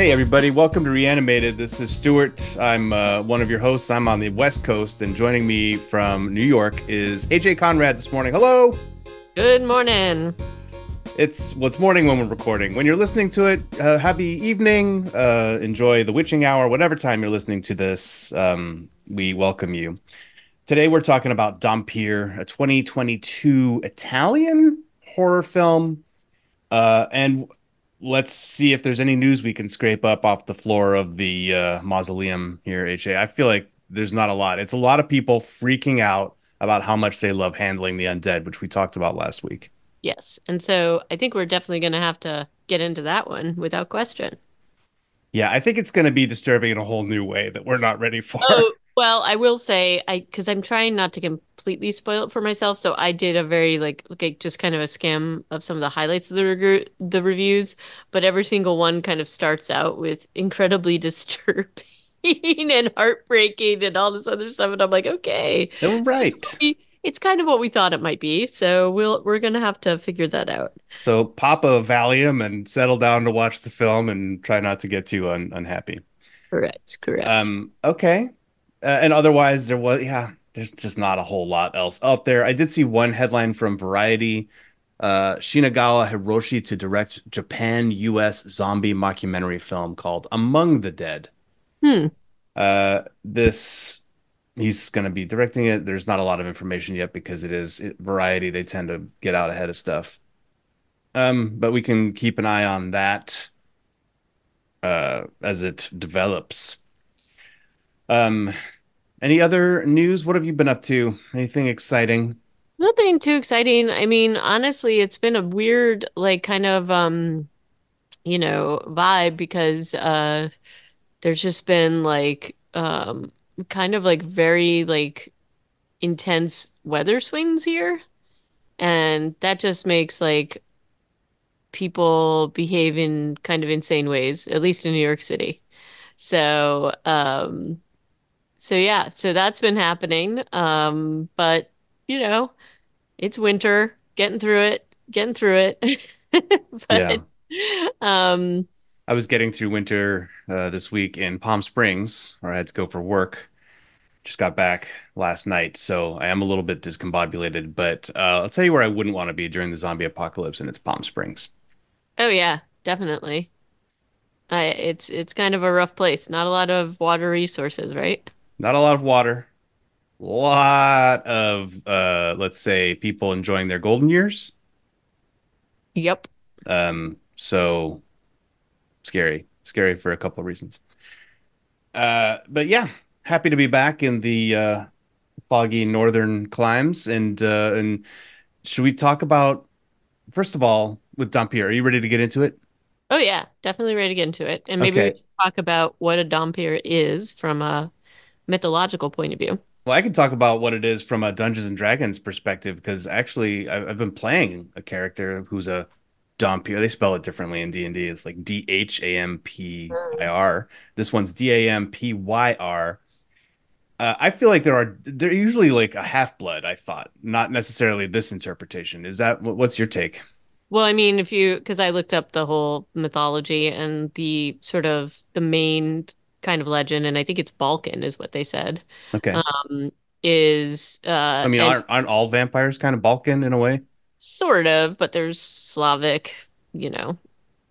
Hey, everybody, welcome to Reanimated. This is Stuart. I'm uh, one of your hosts. I'm on the West Coast, and joining me from New York is AJ Conrad this morning. Hello. Good morning. It's what's morning when we're recording. When you're listening to it, uh, happy evening. Uh, enjoy the witching hour, whatever time you're listening to this. Um, we welcome you. Today, we're talking about Dampyr, a 2022 Italian horror film. Uh, and let's see if there's any news we can scrape up off the floor of the uh, mausoleum here, HA. I feel like there's not a lot. It's a lot of people freaking out about how much they love handling the undead, which we talked about last week. Yes. And so I think we're definitely going to have to get into that one without question. Yeah, I think it's going to be disturbing in a whole new way that we're not ready for. Oh, well, I will say I because I'm trying not to completely spoil it for myself, so I did a very like like just kind of a skim of some of the highlights of the re the reviews, but every single one kind of starts out with incredibly disturbing and heartbreaking and all this other stuff, and I'm like, okay, They're right. So it's kind of what we thought it might be. So we'll we're gonna have to figure that out. So pop a Valium and settle down to watch the film and try not to get too un- unhappy. Correct. Correct. Um. Okay. Uh, and otherwise, there was yeah. There's just not a whole lot else out there. I did see one headline from Variety. Uh, Shinagawa Hiroshi to direct Japan U.S. zombie mockumentary film called Among the Dead. Hmm. Uh, this he's going to be directing it. There's not a lot of information yet because it is it, Variety. They tend to get out ahead of stuff. Um, but we can keep an eye on that uh, as it develops. Um, any other news? What have you been up to? Anything exciting? Nothing too exciting. I mean, honestly, it's been a weird, like, kind of, um, you know, vibe because uh there's just been like um kind of like very like intense weather swings here. And that just makes like people behave in kind of insane ways, at least in New York City. So, um, so yeah, so that's been happening. Um, but you know, it's winter, getting through it, getting through it. Yeah. Um, I was getting through winter uh, this week in Palm Springs, where I had to go for work. Just got back last night, so I am a little bit discombobulated. But uh, I'll tell you where I wouldn't want to be during the zombie apocalypse, and it's Palm Springs. oh yeah, definitely. I it's it's kind of a rough place. Not a lot of water resources, right? Not a lot of water, a lot of uh, let's say people enjoying their golden years. Yep. Um, so scary, scary for a couple of reasons. Uh, but yeah, happy to be back in the uh, foggy northern climes, and uh, and should we talk about first of all with Dampyr? Are you ready to get into it? Oh yeah, definitely ready to get into it. And maybe we Okay. should talk about what a Dhampir is from a mythological point of view. Well, I can talk about what it is from a Dungeons and Dragons perspective because actually I've, I've been playing a character who's a Dhampir. They spell it differently in D&D. It's like D-H-A-M-P-I-R. This one's D-A-M-P-Y-R. Uh, I feel like there are they're usually like a half-blood, I thought, not necessarily this interpretation. Is that what's your take? Well, I mean, if you, because I looked up the whole mythology and the sort of the main kind of legend, and I think it's Balkan is what they said, Okay. um, is, uh, I mean, and aren't aren't all vampires kind of Balkan in a way? sort of, but there's Slavic, you know,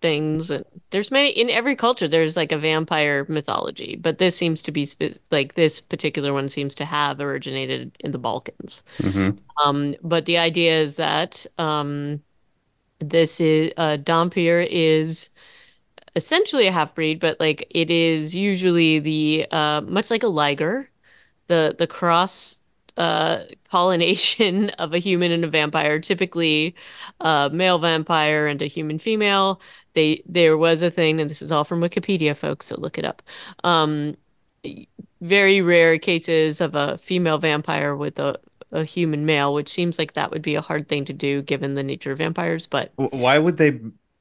things, and there's many, in every culture, there's like a vampire mythology, but this seems to be, spe like, this particular one seems to have originated in the Balkans. hmm Um, but the idea is that, um, this is, uh, Dhampir is, essentially a half breed, but like it is usually the uh much like a liger, the the cross uh pollination of a human and a vampire, typically a male vampire and a human female. They there was a thing, and this is all from Wikipedia, folks, so look it up. Um very rare cases of a female vampire with a a human male, which seems like that would be a hard thing to do given the nature of vampires, but Why would they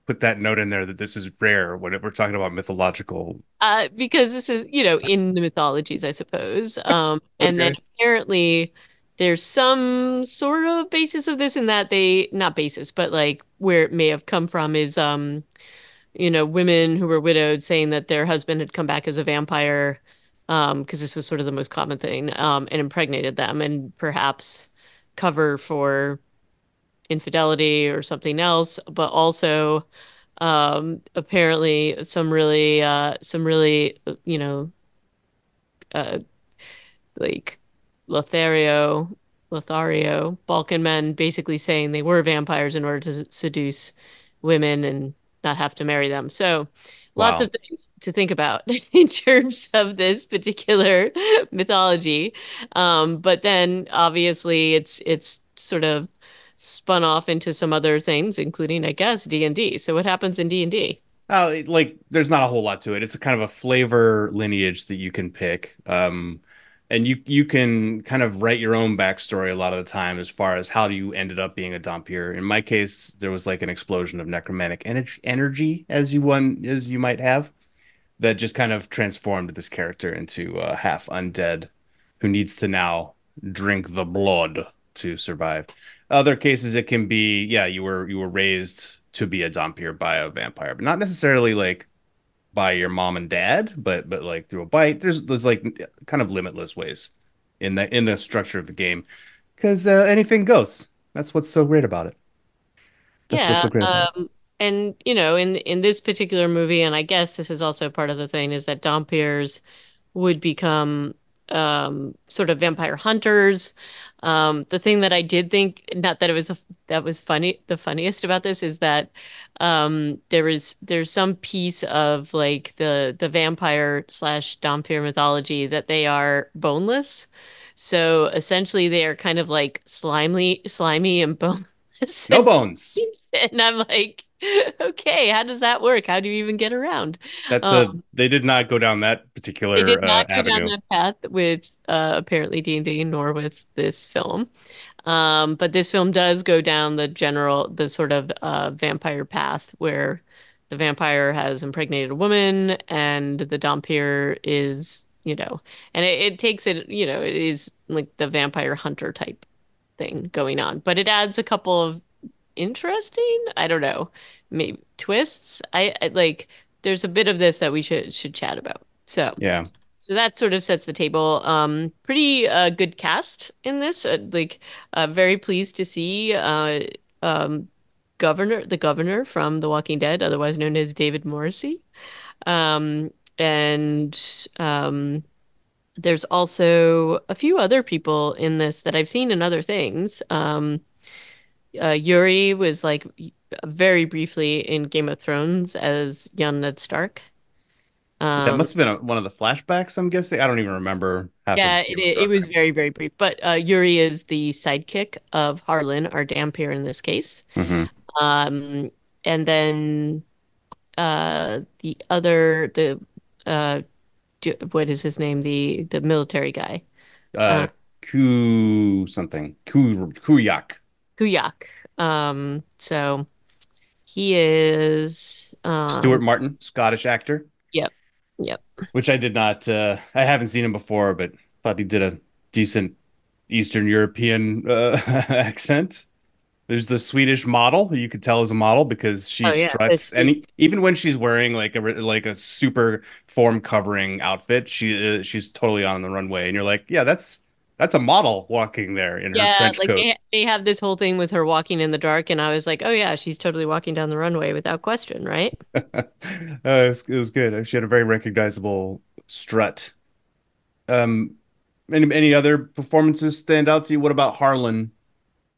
put that note in there that this is rare when we're talking about mythological? Uh, because this is, you know, in the mythologies, I suppose. Um, and then apparently there's some sort of basis of this in that they, not basis, but like where it may have come from is um you know, women who were widowed saying that their husband had come back as a vampire, um, because this was sort of the most common thing, um, and impregnated them, and perhaps cover for infidelity or something else, but also um, apparently some really uh, some really you know uh, like Lothario Lothario Balkan men basically saying they were vampires in order to seduce women and not have to marry them. So lots of things to think about in terms of this particular mythology. Um, but then obviously it's it's sort of spun off into some other things, including, I guess, D&D. So what happens in D&D? Oh, like there's not a whole lot to it. It's a kind of a flavor lineage that you can pick. Um, and you you can kind of write your own backstory a lot of the time as far as how you ended up being a Dhampir. In my case, there was like an explosion of necromantic energy, energy as you one as you might have. that just kind of transformed this character into a half undead who needs to now drink the blood to survive. Other cases, it can be, yeah, you were you were raised to be a Dhampir by a vampire, but not necessarily like by your mom and dad, but but like through a bite. There's there's like kind of limitless ways in the in the structure of the game because uh, anything goes. That's what's so great about it. That's what's so Yeah, great about um, and you know, in in this particular movie, and I guess this is also part of the thing, is that Dhampirs would become um, sort of vampire hunters. Um, the thing that I did think, not that it was a, that was funny, the funniest about this is that um, there is there's some piece of like the the vampire slash Dhampir mythology that they are boneless. So essentially, they are kind of like slimy, slimy and boneless. No bones. and I'm like, okay, how does that work? How do you even get around? That's a Um, they did not go down that particular they did uh, not go down that path with uh, apparently D&D nor with this film. Um, but this film does go down the general, the sort of uh, vampire path where the vampire has impregnated a woman and the Dhampir is, you know, and it, it takes it, you know, it is like the vampire hunter type thing going on. But it adds a couple of interesting, I don't know, maybe twists. I, I like there's a bit of this that we should should chat about. So, Yeah. so that sort of sets the table. Um, pretty uh, good cast in this. Uh, like, uh, very pleased to see uh, um, Governor, the governor from The Walking Dead, otherwise known as David Morrissey. Um, and um, there's also a few other people in this that I've seen in other things. Um, uh, Yuri was like very briefly in Game of Thrones as young Ned Stark. That Um, must have been a, one of the flashbacks, I'm guessing. I don't even remember yeah, of it it was very very brief. But uh, Yuri is the sidekick of Harlan, our Dhampir in this case. hmm Um, and then uh, the other the uh, what is his name? The the military guy, uh, Uh, Ku something. Ku Kuyak. Kuyak. Um, so he is Stuart um, Martin, Scottish actor, yep, yep. which I did not uh I haven't seen him before, but thought he did a decent Eastern European uh accent. There's the Swedish model who you could tell is a model because she Oh yeah, struts any even when she's wearing like a like a super form covering outfit, she uh, she's totally on the runway, and you're like, yeah, that's that's a model walking there in her Yeah, trench like coat. they they have this whole thing with her walking in the dark, and I was like, oh yeah, she's totally walking down the runway without question, right? Uh, it was, it was good. She had a very recognizable strut. Um, any any other performances stand out to you? What about Harlan?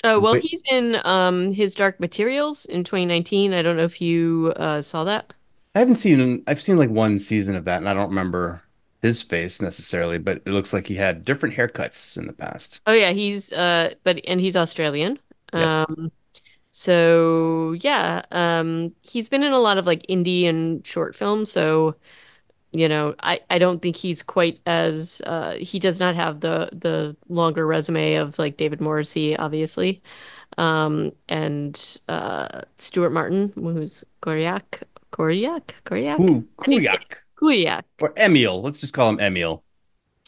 Oh well, Wait, he's in um his Dark Materials in 2019. I don't know if you uh saw that. I haven't seen. I've seen like one season of that, and I don't remember his face necessarily, but it looks like he had different haircuts in the past. Oh yeah, he's uh but and he's Australian. Yep. Um so yeah, um he's been in a lot of like indie and short films, so you know, I I don't think he's quite as uh he does not have the the longer resume of like David Morrissey, obviously. Um and uh Stuart Martin, who's Koryak, Koryak, Koryak? Ku How do you? Kuyak Kuyak. or Emil. Let's just call him Emil.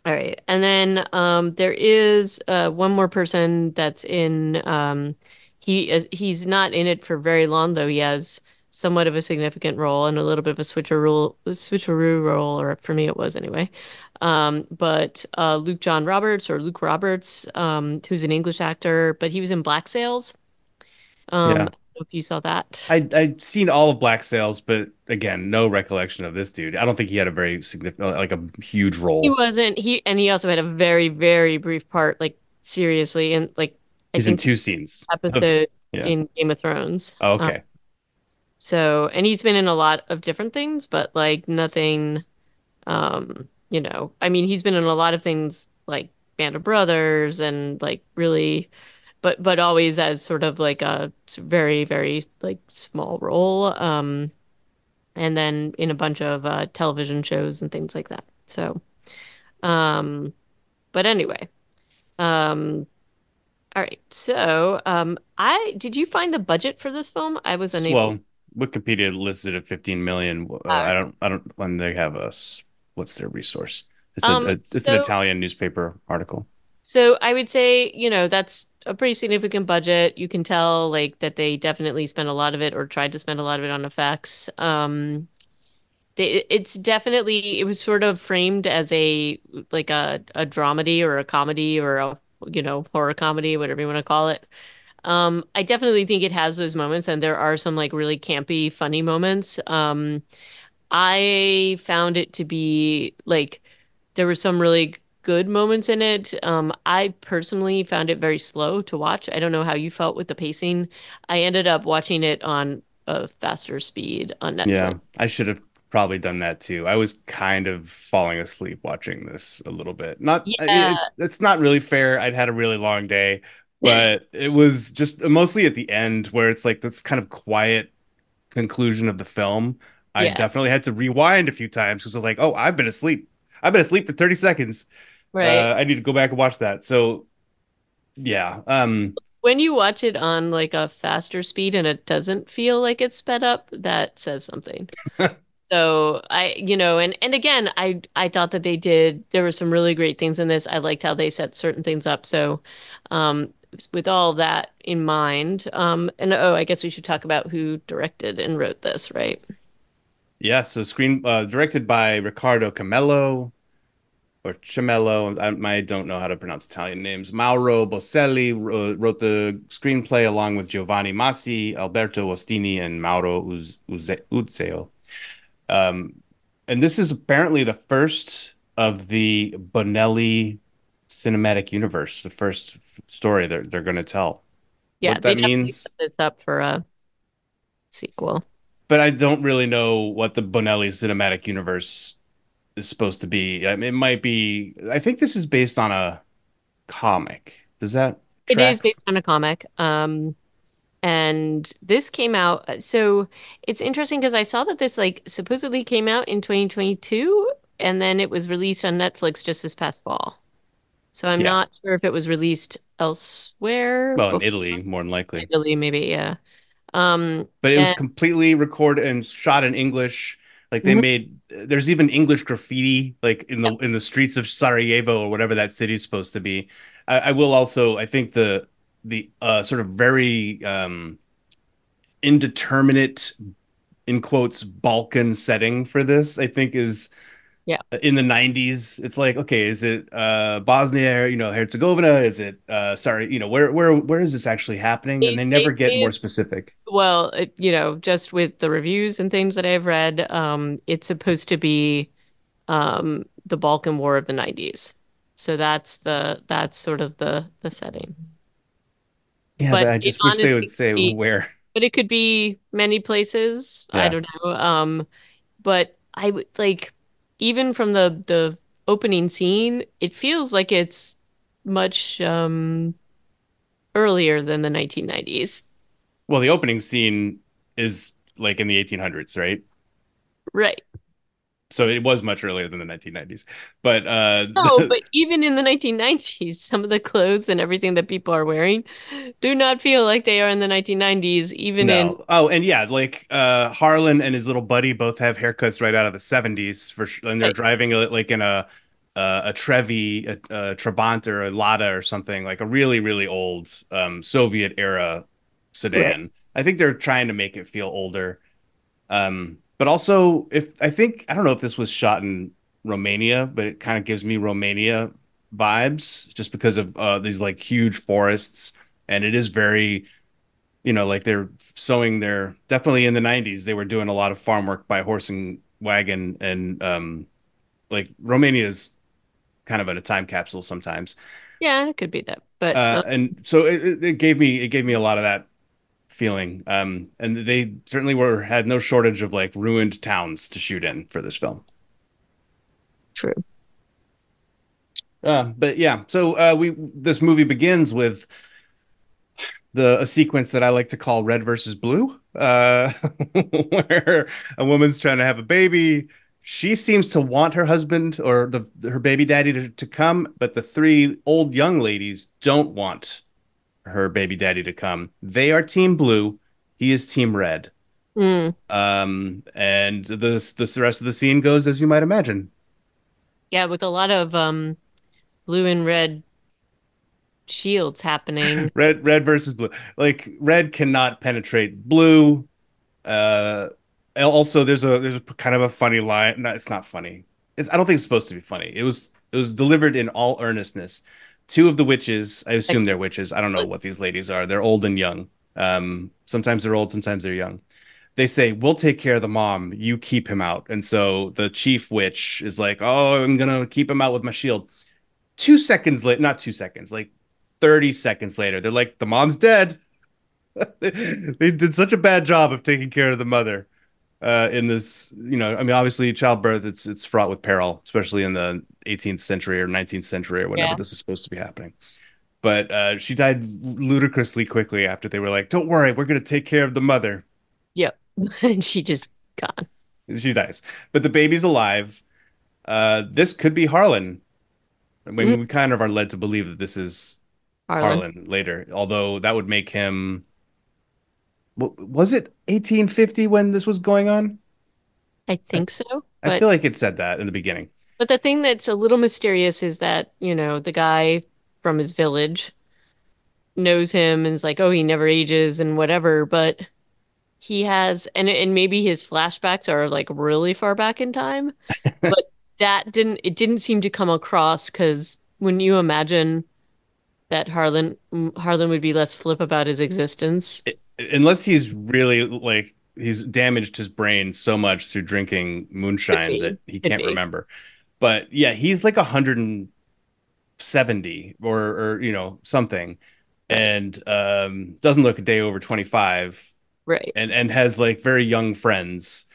All right. And then um there is uh one more person that's in um he is he's not in it for very long though he has somewhat of a significant role and a little bit of a switcheroo switcheroo role, or for me it was anyway. Um, but uh, Luke John Roberts or Luke Roberts, um, who's an English actor, but he was in Black Sails. Um, Yeah. If you saw that. I I'd seen all of Black Sails, but again, no recollection of this dude. I don't think he had a very significant, like a huge role. He wasn't he, and he also had a very, very brief part, like seriously, in like I He's in two scenes of episode yeah. in Game of Thrones. Oh, Um, okay. so, and he's been in a lot of different things, but like nothing, um, you know, I mean, he's been in a lot of things like Band of Brothers and like really, but but always as sort of like a very, very like small role. Um, and then in a bunch of uh, television shows and things like that. So, um, but anyway, um, all right. So, um, I did you find the budget for this film? I was unable. Well, Wikipedia listed at 15 million. Uh, Uh, I don't I don't when they have a what's their resource? It's a, um, a it's an Italian newspaper article. So I would say, you know, that's a pretty significant budget. You can tell like that they definitely spent a lot of it or tried to spend a lot of it on effects. Um, they, it's definitely it was sort of framed as a like a a dramedy or a comedy or a you know horror comedy, whatever you want to call it. Um, I definitely think it has those moments, and there are some like really campy, funny moments. Um, I found it to be like there were some really good moments in it. Um, I personally found it very slow to watch. I don't know how you felt with the pacing. I ended up watching it on a faster speed on Netflix. Yeah, I should have probably done that too. I was kind of falling asleep watching this a little bit. Not Yeah, it- it's not really fair. I'd had a really long day, but it was just mostly at the end where it's like this kind of quiet conclusion of the film. I yeah, definitely had to rewind a few times because I was like, "Oh, I've been asleep. I've been asleep for 30 seconds. Right. Uh, I need to go back and watch that." So, yeah. Um, When you watch it on like a faster speed and it doesn't feel like it's sped up, that says something. So I, you know, and and again, I I thought that they did. There were some really great things in this. I liked how they set certain things up. So, um, with all that in mind, um, and oh, I guess we should talk about who directed and wrote this, right? yeah, so screen uh, directed by Riccardo Camello. Or Cimello. I, I don't know how to pronounce Italian names. Mauro Boselli wrote, wrote the screenplay along with Giovanni Masi, Alberto Ostini, and Mauro Uz, Uze, Uzeo. Um, and this is apparently the first of the Bonelli cinematic universe, the first story they're they're going to tell. Yeah, What that means, this up for a sequel. but I don't really know what the Bonelli cinematic universe is supposed to be. I mean, it might be. I think this is based on a comic. Does that It is based on a comic. Um, and this came out. So it's interesting because I saw that this like supposedly came out in 2022 and then it was released on Netflix just this past fall. So I'm Yeah. not sure if it was released elsewhere Well, in Italy, more than likely. Italy, maybe, yeah. Um, But it was completely recorded and shot in English. Like they mhm, made there's even English graffiti like in yeah, the in the streets of Sarajevo or whatever that city's supposed to be. I, I will also I think the the uh sort of very um indeterminate in quotes Balkan setting for this I think is yeah. in the 90s it's like okay is it uh Bosnia you know Herzegovina is it uh sorry you know where where where is this actually happening and They never get more specific well, it, you know, just with the reviews and things that I've read, um, it's supposed to be um the Balkan War of the 90s. So that's the that's sort of the the setting. yeah but But I just wish they would say be, where but it could be many places. I don't know. Um, but I would like even from the the opening scene, it feels like it's much um earlier than the 1990s. well the opening scene is like in the 1800s right Right. So it was much earlier than the 1990s but uh No, but even in the 1990s, some of the clothes and everything that people are wearing do not feel like they are in the 1990s, even in Oh, and yeah, like uh Harlan and his little buddy both have haircuts right out of the 70s for sure, and they're right, driving like in a uh, a Trevi, a, a Trabant or a Lada or something, like a really really old um Soviet era right. sedan. I think they're trying to make it feel older. Um, but also, if I think I don't know if this was shot in Romania, but it kind of gives me Romania vibes just because of uh, these like huge forests, and it is very, you know, like they're sowing their definitely in the 90s they were doing a lot of farm work by horse and wagon, and um, like Romania is kind of in a time capsule sometimes. Yeah, it could be that. But Uh, uh, and so it, it gave me it gave me a lot of that feeling. Um, and they certainly were had no shortage of like ruined towns to shoot in for this film. true. Uh, but yeah, so uh, we this movie begins with the a sequence that I like to call Red versus Blue, uh, where a woman's trying to have a baby. She seems to want her husband or the her baby daddy to, to come, but the three old young ladies don't want her baby daddy to come. They are Team Blue. He is Team Red. Mm, Um, and this this the rest of the scene goes as you might imagine. yeah, with a lot of um blue and red shields happening. Red red versus blue. Like red cannot penetrate blue. Uh, also there's a there's a kind of a funny line. No, it's not funny. It's I don't think it's supposed to be funny. It was it was delivered in all earnestness. Two of the witches, I assume they're witches. I don't know what these ladies are. They're old and young. Um, sometimes they're old, sometimes they're young. They say, "We'll take care of the mom. You keep him out." And so the chief witch is like, "Oh, I'm gonna keep him out with my shield." Two seconds later, not two seconds, like 30 seconds later, they're like, "The mom's dead." They did such a bad job of taking care of the mother uh, in this. You know, I mean, obviously, childbirth it's it's fraught with peril, especially in the 18th century or 19th century or whatever yeah. this is supposed to be happening. But uh, she died ludicrously quickly after they were like, "Don't worry, we're gonna take care of the mother." Yep. And she just gone. She dies, but the baby's alive. Uh, this could be Harlan. I mean, we kind of are led to believe that this is Harlan. Harlan later, although that would make him. Wa- Was it 1850 when this was going on? I I, think so. I But feel like it said that in the beginning. but the thing that's a little mysterious is that, you know, the guy from his village knows him and is like, oh, he never ages and whatever, but he has and and maybe his flashbacks are like really far back in time, but that didn't it didn't seem to come across because when you imagine that Harlan Harlan would be less flip about his existence. It- unless he's really like he's damaged his brain so much through drinking moonshine that he can't remember. But yeah, he's like 170 or or you know something and um doesn't look a day over 25 Right. and and has like very young friends.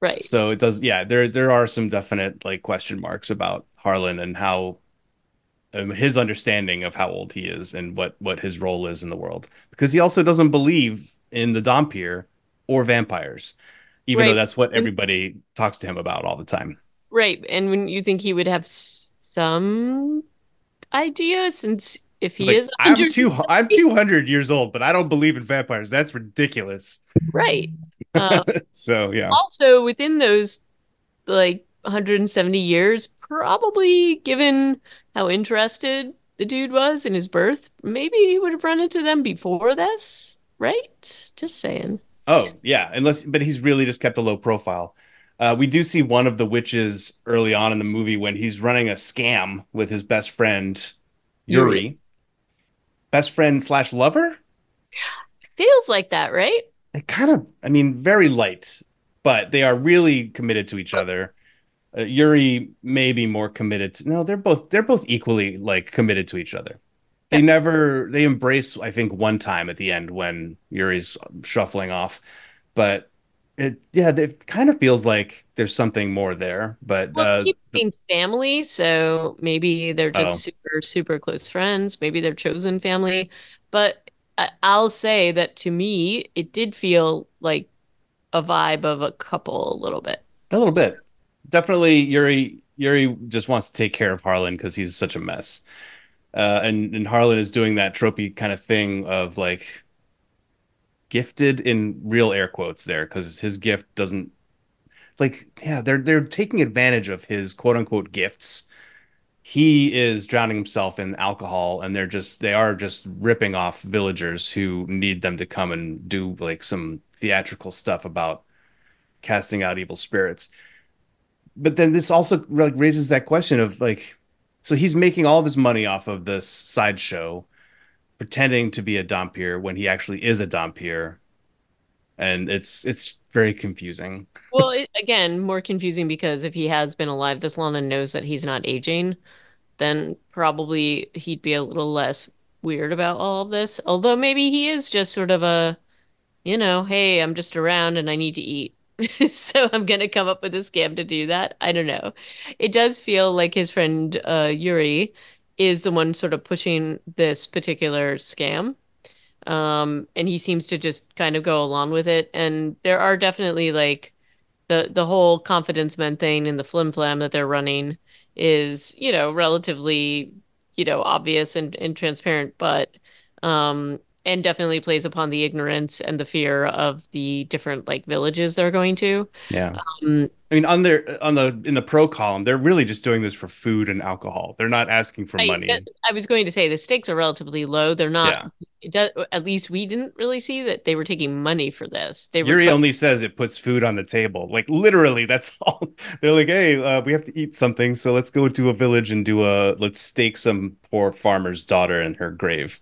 Right. So it does yeah, there there are some definite like question marks about Harlan and how um, his understanding of how old he is and what what his role is in the world. Because he also doesn't believe in the Dhampir or vampires even though that's what everybody talks to him about all the time. Right. And when you think he would have some idea since if he like is I'm two I'm 200 years old but I don't believe in vampires. That's ridiculous. Right. Uh, so yeah. also within those like 170 years, probably given how interested the dude was in his birth, maybe he would have run into them before this, right? Just saying. oh yeah unless but he's really just kept a low profile uh, we do see one of the witches early on in the movie when he's running a scam with his best friend Yuri. Yuri best friend slash lover Feels like that, right? It kind of, I mean, very light, but they are really committed to each other. Uh, Yuri may be more committed to, no, they're both they're both equally like committed to each other. They Yeah. never they embrace, I think, one time at the end when Yuri's shuffling off, but it yeah, it kind of feels like there's something more there. But Well, uh, keep being family, so maybe they're just oh, super, super close friends. Maybe they're chosen family. But I'll say that to me, it did feel like a vibe of a couple a little bit. a little bit, definitely Yuri. Yuri just wants to take care of Harlan because he's such a mess. Uh, and and Harlan is doing that tropey kind of thing of like gifted in real air quotes there because his gift doesn't like yeah they're they're taking advantage of his quote unquote gifts. He is drowning himself in alcohol and they're just they are just ripping off villagers who need them to come and do like some theatrical stuff about casting out evil spirits. But then this also like raises that question of like, so he's making all this money off of this sideshow, pretending to be a Dhampir when he actually is a Dhampir, and it's it's very confusing. Well, it, again, more confusing because if he has been alive this long and knows that he's not aging, then probably he'd be a little less weird about all of this. Although maybe he is just sort of a, you know, hey, I'm just around and I need to eat. So I'm gonna come up with a scam to do that. I don't know. It does feel like his friend uh, Yuri is the one sort of pushing this particular scam. Um, and he seems to just kind of go along with it. And there are definitely like the the whole confidence men thing and the flim flam that they're running is, you know, relatively, you know, obvious and, and transparent, but um and definitely plays upon the ignorance and the fear of the different like villages they're going to. Yeah. Um, I mean, on their on the in the pro column, they're really just doing this for food and alcohol. They're not asking for I, money. I was going to say the stakes are relatively low. They're not, Yeah. it does, at least we didn't really see that they were taking money for this. They were, Yuri but only says it puts food on the table. Like literally, that's all. They're like, hey, uh, we have to eat something, so let's go to a village and do a let's stake some poor farmer's daughter in her grave.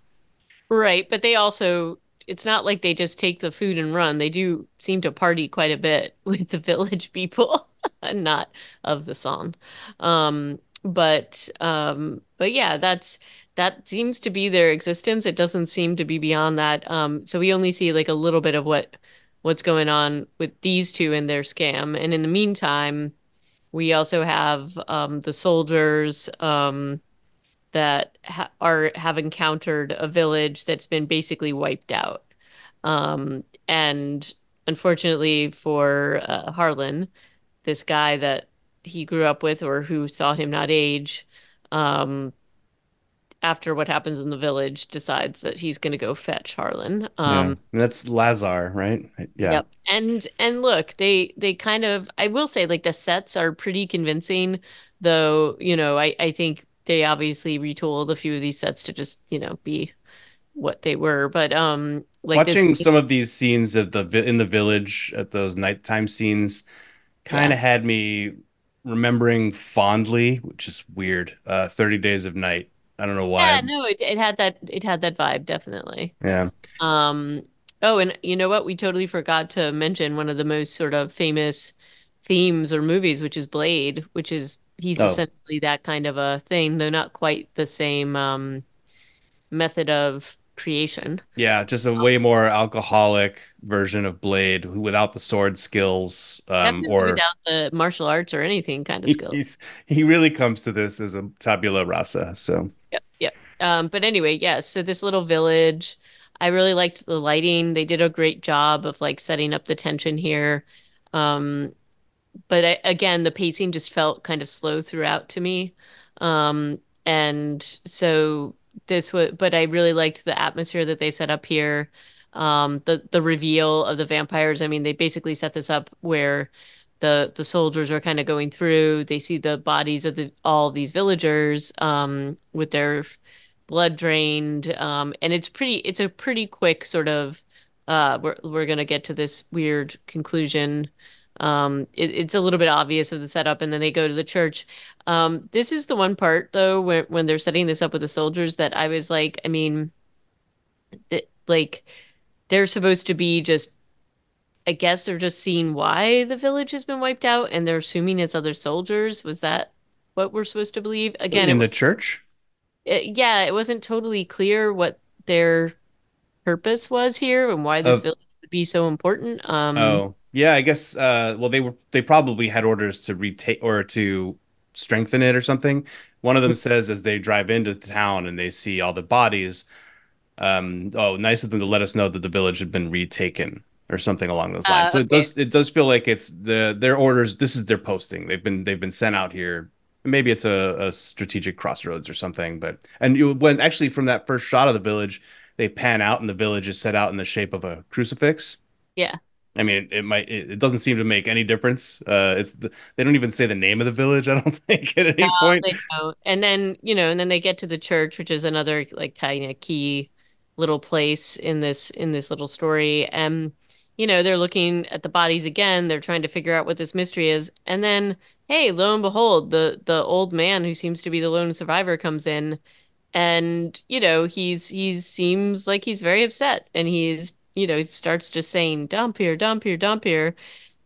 Right. But they also, it's not like they just take the food and run. They do seem to party quite a bit with the village people, and not of the song. Um, but, um, but yeah, that's, that seems to be their existence. It doesn't seem to be beyond that. Um, so we only see like a little bit of what, what's going on with these two and their scam. And in the meantime, We also have um, the soldiers um, that ha are have encountered a village that's been basically wiped out. Um, and unfortunately for uh, Harlan, this guy that he grew up with or who saw him not age, um, after what happens in the village, decides that he's going to go fetch Harlan. Um, and that's Lazar, right? Yeah, Yep. And and look, they they kind of I will say like the sets are pretty convincing, though, you know, I I think they obviously retooled a few of these sets to just, you know, be what they were. But um like this watching some of these scenes of the in the village at those nighttime scenes kind yeah. of had me remembering fondly, which is weird. Uh, Thirty Days of Night. I don't know why. Yeah, no, it it had that it had that vibe definitely. Yeah. Um oh, and you know what? We totally forgot to mention one of the most sort of famous themes or movies, which is Blade, which is he's Oh, essentially that kind of a thing, though not quite the same um method of creation. yeah, just a way more alcoholic version of Blade without the sword skills, um, or without the martial arts or anything kind of skills. he's he really comes to this as a tabula rasa. So Yep, yep. Um, but anyway, yes, so this little village, I really liked the lighting. They did a great job of like setting up the tension here. Um, but I, again, the pacing just felt kind of slow throughout to me. Um, and so this was, but I really liked the atmosphere that they set up here. Um, the the reveal of the vampires. I mean, they basically set this up where the the soldiers are kind of going through. They see the bodies of the all these villagers um, with their blood drained, um, and it's pretty. It's a pretty quick sort of. Uh, we're we're gonna get to this weird conclusion um, it, it's a little bit obvious of the setup, and then they go to the church. Um, this is the one part though when when they're setting this up with the soldiers that I was like, I mean, th like they're supposed to be just, I guess they're just seeing why the village has been wiped out, and they're assuming it's other soldiers. Was that what we're supposed to believe? Again, in the was, church. it, yeah, it wasn't totally clear what their purpose was here and why this of. village would be so important. Um, Oh, yeah, I guess uh well they were they probably had orders to retake or to strengthen it or something. One of them says as they drive into the town and they see all the bodies, um, oh, nice of them to let us know that the village had been retaken or something along those lines. uh, So it okay, does it does feel like it's the their orders, this is their posting. They've been they've been sent out here. Maybe it's a, a strategic crossroads or something, but and you when actually from that first shot of the village, they pan out and the village is set out in the shape of a crucifix. yeah. I mean, it might. It, doesn't seem to make any difference. Uh, it's the, they don't even say the name of the village. I don't think at No, any point. they don't. And then, you know, and then they get to the church, which is another like kind of key little place in this in this little story. And you know, they're looking at the bodies again. They're trying to figure out what this mystery is. And then, hey, lo and behold, the the old man who seems to be the lone survivor comes in and, you know, he's he seems like he's very upset and he's, you know, he starts just saying dump here, dump here, dump here.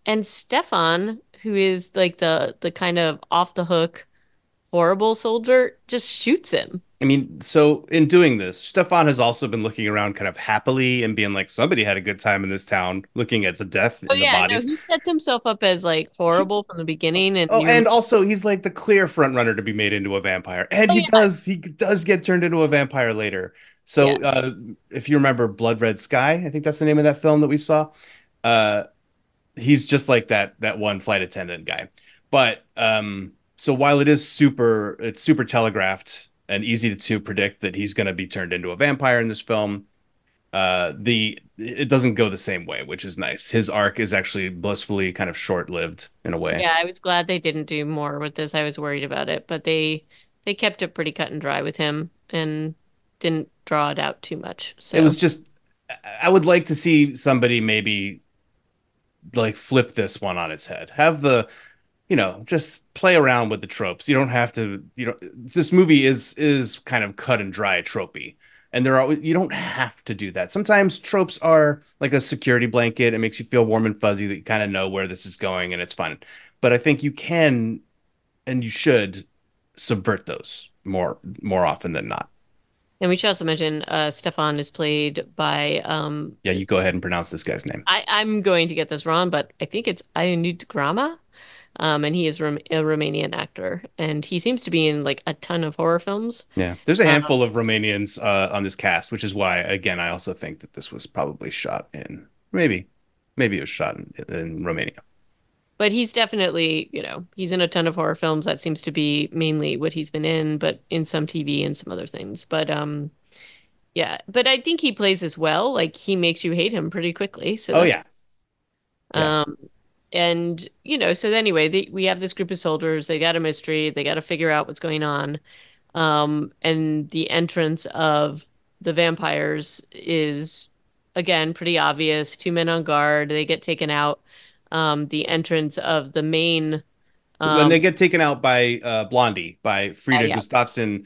And Stefan, who is like the the kind of off the hook horrible soldier, just shoots him. I mean, so in doing this, Stefan has also been looking around kind of happily and being like, somebody had a good time in this town, looking at the death Oh in the yeah, no, bodies. he sets himself up as like horrible from the beginning and oh, you and also he's like the clear front runner to be made into a vampire, and Oh he yeah, does. He does get turned into a vampire later. Yeah. So, uh, if you remember Blood Red Sky, I think that's the name of that film that we saw. Uh, he's just like that that one flight attendant guy. But um, so while it is super, it's super telegraphed and easy to, to predict that he's going to be turned into a vampire in this film. Uh, the it doesn't go the same way, which is nice. His arc is actually blissfully kind of short-lived in a way. Yeah, I was glad they didn't do more with this. I was worried about it, but they they kept it pretty cut and dry with him and didn't draw it out too much. It was just I would like to see somebody maybe like flip this one on its head. Have the you know, just play around with the tropes. You don't have to, you know, this movie is is kind of cut and dry tropey. And there are you don't have to do that. Sometimes tropes are like a security blanket. It makes you feel warm and fuzzy that you kind of know where this is going and it's fun. But I think you can and you should subvert those more more often than not. And we should also mention uh Stefan is played by um Yeah, you go ahead and pronounce this guy's name. I I'm going to get this wrong, but I think it's Ionut Grama. Um, and he is Rom a Romanian actor, and he seems to be in like a ton of horror films. Yeah, there's a Uh, handful of Romanians uh, on this cast, which is why, again, I also think that this was probably shot in maybe, maybe it was shot in, in Romania. But he's definitely, you know, he's in a ton of horror films. That seems to be mainly what he's been in, but in some TV and some other things. But um, yeah, but I think he plays as well. Like he makes you hate him pretty quickly. So Oh yeah, yeah. um, and you know, so anyway, they, we have this group of soldiers. They got a mystery. They got to figure out what's going on. Um, and the entrance of the vampires is again pretty obvious. Two men on guard. They get taken out. Um, the entrance of the main When um, they get taken out by uh, Blondie by yeah, Frida yeah. Gustafsson,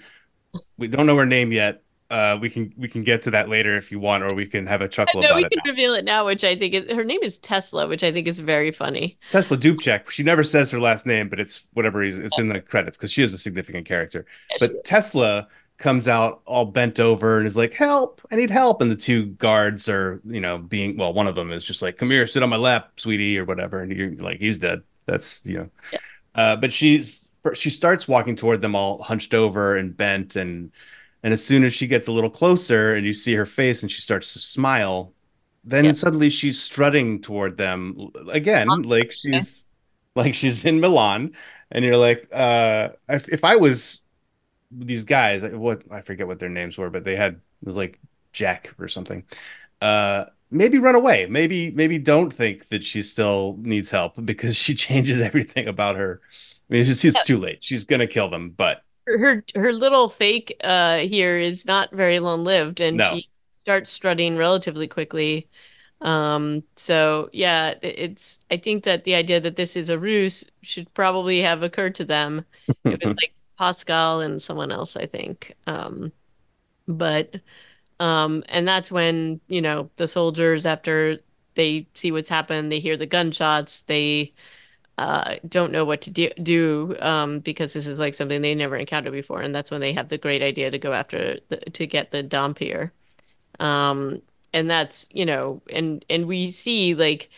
we don't know her name yet. Uh, we can we can get to that later if you want, or we can have a chuckle No, we can now. reveal it now, which I think is, her name is Tesla, which I think is very funny. Tesla Dubček. She never says her last name, but it's whatever it's in the credits because she is a significant character. Yeah, But Tesla comes out all bent over and is like, "Help! I need help!" And the two guards are, you know, being well. One of them is just like, "Come here, sit on my lap, sweetie," or whatever, and you're like, "He's dead." That's you know. Yeah. Uh, but she's she starts walking toward them all hunched over and bent and and as soon as she gets a little closer and you see her face and she starts to smile, then yeah. suddenly she's strutting toward them again, like Okay. she's like she's in Milan, and you're like, uh, if, if I was these guys, what I forget what their names were, but they had it was like Jack or something. Uh, maybe run away. Maybe maybe don't think that she still needs help because she changes everything about her. I mean, it's just it's too late. She's gonna kill them, but her her little fake uh here is not very long lived and no. she starts strutting relatively quickly um so yeah it's I think that the idea that this is a ruse should probably have occurred to them it was like Pascal and someone else I think um but um and that's when you know the soldiers after they see what's happened they hear the gunshots they uh, don't know what to do, do um, because this is like something they never encountered before, and that's when they have the great idea to go after the, to get the Dhampir. Um, and that's you know, and and we see like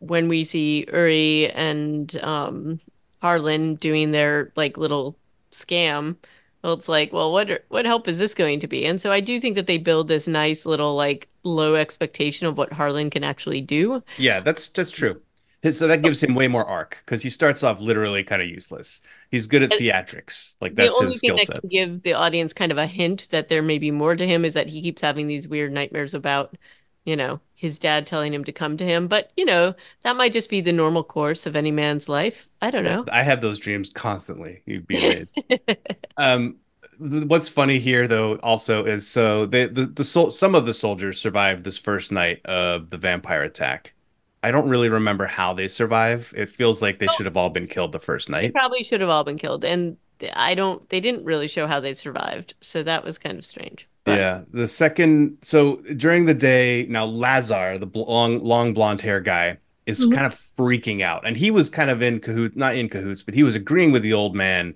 when we see Yuri and um, Harlan doing their like little scam. Well, it's like, well, what what help is this going to be? And so I do think that they build this nice little like low expectation of what Harlan can actually do. Yeah, that's that's true. So that gives him way more arc because he starts off literally kind of useless. He's good at theatrics, like that's his skill set. give the audience kind of a hint that there may be more to him is that he keeps having these weird nightmares about, you know, his dad telling him to come to him. But, you know, that might just be the normal course of any man's life. I don't know. I have those dreams constantly. You'd be amazed. Um, what's funny here though also is so they the, the sol some of the soldiers survived this first night of the vampire attack. I don't really remember how they survive. It feels like they Oh, should have all been killed the first they night. probably should have all been killed, and I don't. They didn't really show how they survived, so that was kind of strange. But Yeah, the second so during the day now Lazar, the bl long long blonde hair guy, is Mhm. kind of freaking out, and he was kind of in cahoots, not in cahoots, but he was agreeing with the old man.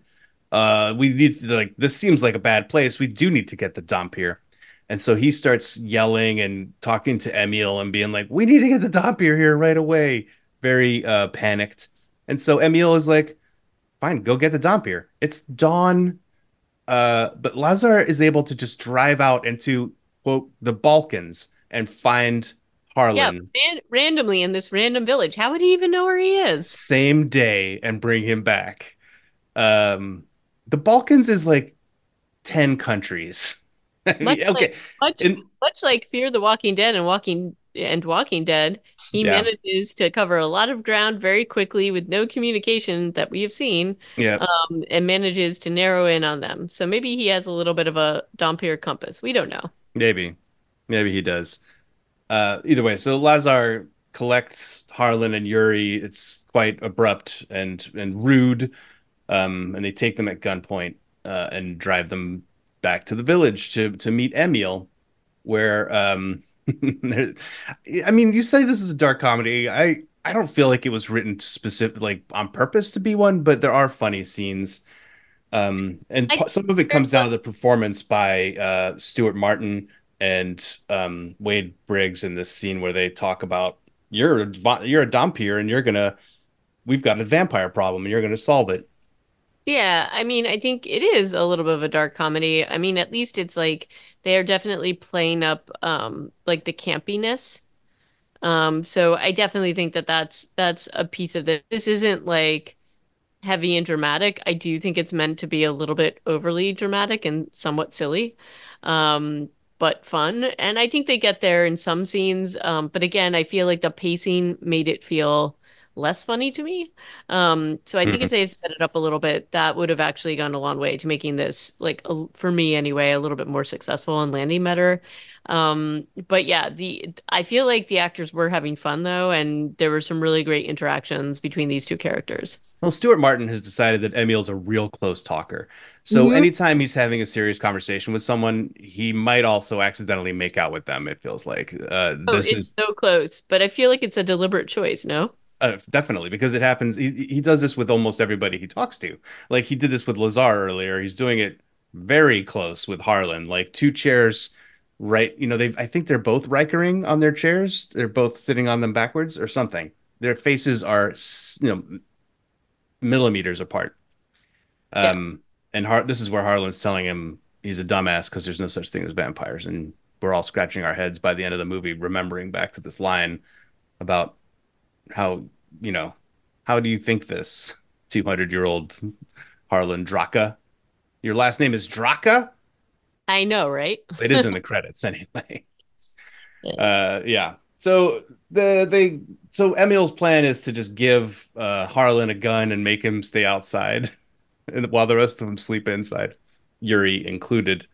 Uh, we need to, like this seems like a bad place. We do need to get the Dhampir, and so he starts yelling and talking to Emil and being like, "We need to get the Dhampir here right away." Very uh panicked, and so Emil is like, "Fine, go get the Dhampir. It's dawn." Uh, but Lazar is able to just drive out into quote the Balkans and find yeah, Harlan ran randomly in this random village. How would he even know where he is? same day and bring him back. Um, the Balkans is like 10 countries. Much mean, like okay. much And much like Fear the Walking Dead and Walking and Walking Dead, he yeah, manages to cover a lot of ground very quickly with no communication that we have seen, yeah, um, and manages to narrow in on them. So maybe he has a little bit of a Dhampir compass. We don't know. maybe. Maybe he does. Uh, either way, so Lazar collects Harlan and Yuri. It's quite abrupt and and rude. Um, and they take them at gunpoint uh, and drive them back to the village to to meet Emil, where um, I mean, you say this is a dark comedy. I I don't feel like it was written specific like on purpose to be one, but there are funny scenes. Um, and I some of it comes down to the performance by uh, Stuart Martin and um, Wade Briggs in this scene where they talk about you're a, you're a Dhampir and you're gonna we've got a vampire problem and you're gonna solve it. Yeah, I mean, I think it is a little bit of a dark comedy. I mean, at least it's like they are definitely playing up um like the campiness. Um, so I definitely think that that's that's a piece of this. This isn't like heavy and dramatic. I do think it's meant to be a little bit overly dramatic and somewhat silly, um, but fun. And I think they get there in some scenes. Um, but again, I feel like the pacing made it feel less funny to me. Um, so I think Mhm. if they sped it up a little bit, that would have actually gone a long way to making this, like, a, for me anyway, a little bit more successful and landing better. Um, but yeah, the I feel like the actors were having fun though, and there were some really great interactions between these two characters. Well, Stuart Martin has decided that Emil's a real close talker. So hmm anytime he's having a serious conversation with someone, he might also accidentally make out with them, it feels like. Uh, Oh, this it's is so close, but I feel like it's a deliberate choice, no? Uh, definitely because it happens. He, he does this with almost everybody he talks to. Like he did this with Lazar earlier. He's doing it very close with Harlan, like two chairs right. You know, they've, I think they're both Rikering on their chairs. They're both sitting on them backwards or something. Their faces are, you know, millimeters apart. Yeah. Um, and Har this is where Harlan's telling him he's a dumbass because there's no such thing as vampires, and we're all scratching our heads by the end of the movie, remembering back to this line about how, you know, how do you think this 200 year old Harlan Draka? Your last name is Draka? I know, right? It is in the credits anyway. Yeah. Uh, yeah. So the they so Emil's plan is to just give uh, Harlan a gun and make him stay outside, while the rest of them sleep inside, Yuri included.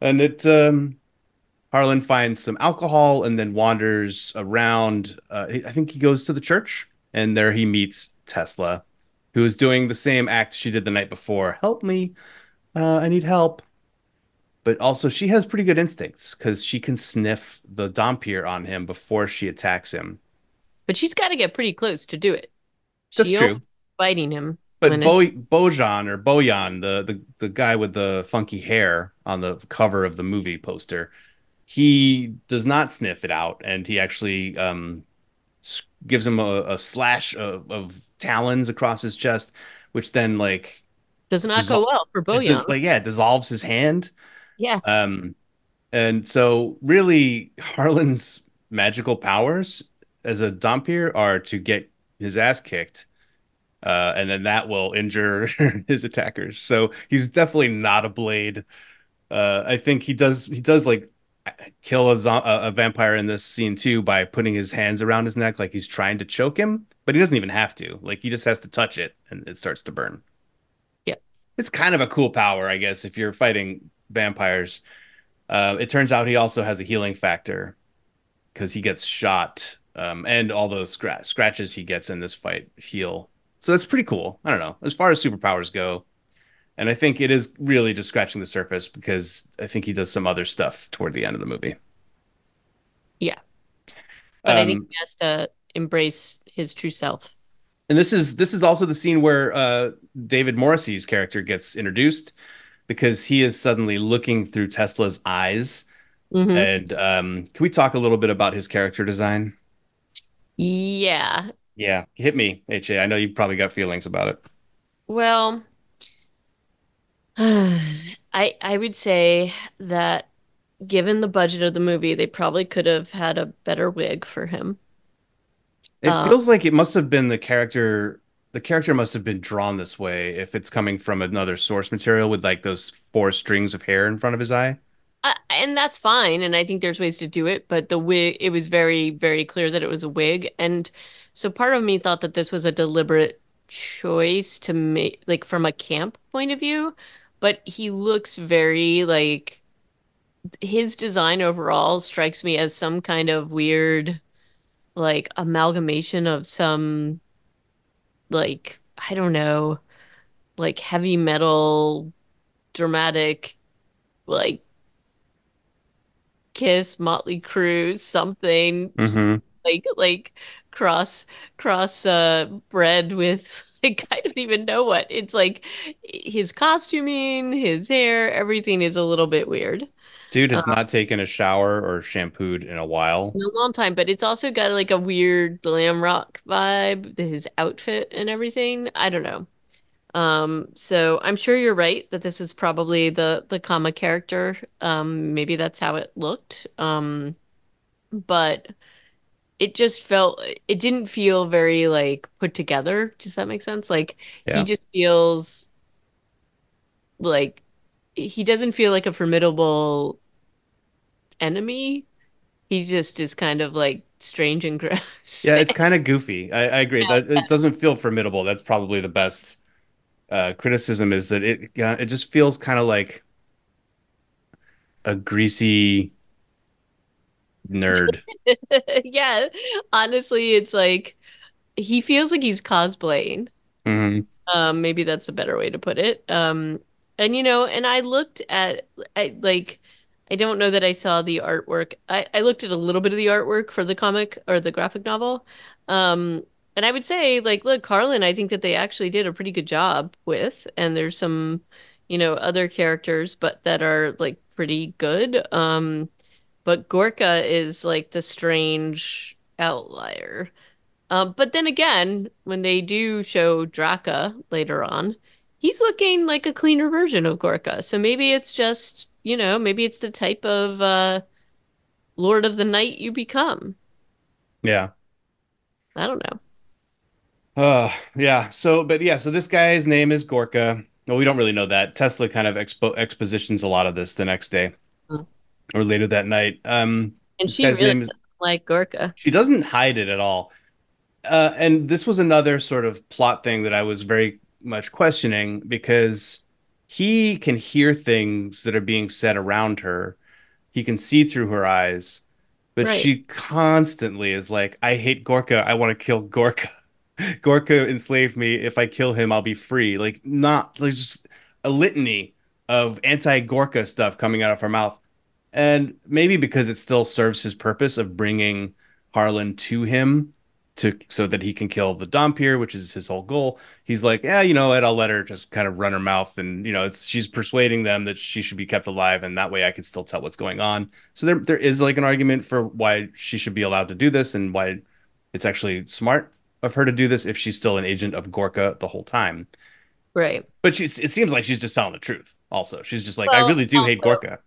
And it um, Harlan finds some alcohol and then wanders around. Uh, I think he goes to the church, and there he meets Tesla, who is doing the same act she did the night before. Help me! Uh, I need help but also she has pretty good instincts because she can sniff the Dhampir on him before she attacks him. But she's got to get pretty close to do it. That's She true. biting him But when it, Bo Bojan or Bojan, the, the the guy with the funky hair on the cover of the movie poster, he does not sniff it out, and he actually um, gives him a, a slash of, of talons across his chest, which then like does not go well for Boyan. like yeah, dissolves his hand. Yeah. Um, and so really Harlan's magical powers as a Dhampir are to get his ass kicked. Uh, and then that will injure his attackers. So he's definitely not a blade. Uh, I think he does he does like kill a, a vampire in this scene too by putting his hands around his neck like he's trying to choke him, but he doesn't even have to. Like he just has to touch it and it starts to burn. Yeah. it's kind of a cool power, I guess, if you're fighting vampires. Uh, it turns out he also has a healing factor because he gets shot, um, and all those scra- scratches he gets in this fight heal. So that's pretty cool. I don't know. As far as superpowers go, and I think it is really just scratching the surface because I think he does some other stuff toward the end of the movie. Yeah. But I think Um, he has to embrace his true self. and this is this is also the scene where uh, David Morrissey's character gets introduced because he is suddenly looking through Tesla's eyes. hmm And um, can we talk a little bit about his character design? Yeah. Yeah, hit me, HA. I know you've probably got feelings about it. Well, I I would say that given the budget of the movie, they probably could have had a better wig for him. It Uh, feels like it must have been the character. The character must have been drawn this way if it's coming from another source material with like those four strings of hair in front of his eye. I, and that's fine, and I think there's ways to do it, but the wig, it was very, very clear that it was a wig. And so part of me thought that this was a deliberate choice to make, like from a camp point of view, but he looks very like his design overall strikes me as some kind of weird, like amalgamation of some, like, I don't know, like heavy metal, dramatic, like Kiss, Motley Crue, something just hmm like like cross cross uh bred with like I don't even know what. It's like his costuming, his hair, everything is a little bit weird. Dude has not taken a shower or shampooed in a while. in a long time, but it's also got like a weird glam rock vibe, his outfit and everything. I don't know. Um, so I'm sure you're right that this is probably the the comic character. Um, maybe that's how it looked. Um, but it just felt it didn't feel very like put together. Does that make sense? Like he just feels like he doesn't feel like a formidable enemy. He just is kind of like strange and gross. Yeah, it's kind of goofy. I, I agree that it doesn't feel formidable. That's probably the best uh, criticism is that it it just feels kind of like a greasy nerd. Yeah, honestly, it's like he feels like he's cosplaying. hmm Um, maybe that's a better way to put it. Um, and you know, and I looked at I like I don't know that I saw the artwork. I, I looked at a little bit of the artwork for the comic or the graphic novel. Um, and I would say, like, look, Carlin, I think that they actually did a pretty good job with, and there's some, you know, other characters, but that are like pretty good. Um, but Gorka is like the strange outlier. Um, but then again, when they do show Draka later on, he's looking like a cleaner version of Gorka. So maybe it's just, you know, maybe it's the type of uh, Lord of the Night you become. Yeah. I don't know. Uh, yeah. So, but yeah, so this guy's name is Gorka. Well, we don't really know that. Tesla kind of expo expositions a lot of this the next day. Or later that night. Um, And she really name is, like Gorka. she doesn't hide it at all. Uh, and this was another sort of plot thing that I was very much questioning because he can hear things that are being said around her. He can see through her eyes, but Right. she constantly is like, I hate Gorka. I want to kill Gorka. Gorka enslaved me. If I kill him, I'll be free. Like, not like just a litany of anti-Gorka stuff coming out of her mouth. And maybe because it still serves his purpose of bringing Harlan to him to so that he can kill the Dhampir, which is his whole goal. He's like, yeah, you know what? I'll let her just kind of run her mouth, and you know, it's she's persuading them that she should be kept alive, and that way I can still tell what's going on. So there, there is like an argument for why she should be allowed to do this, and why it's actually smart of her to do this if she's still an agent of Gorka the whole time. Right. But she's, it seems like she's just telling the truth. Also, she's just like, I really do hate Gorka.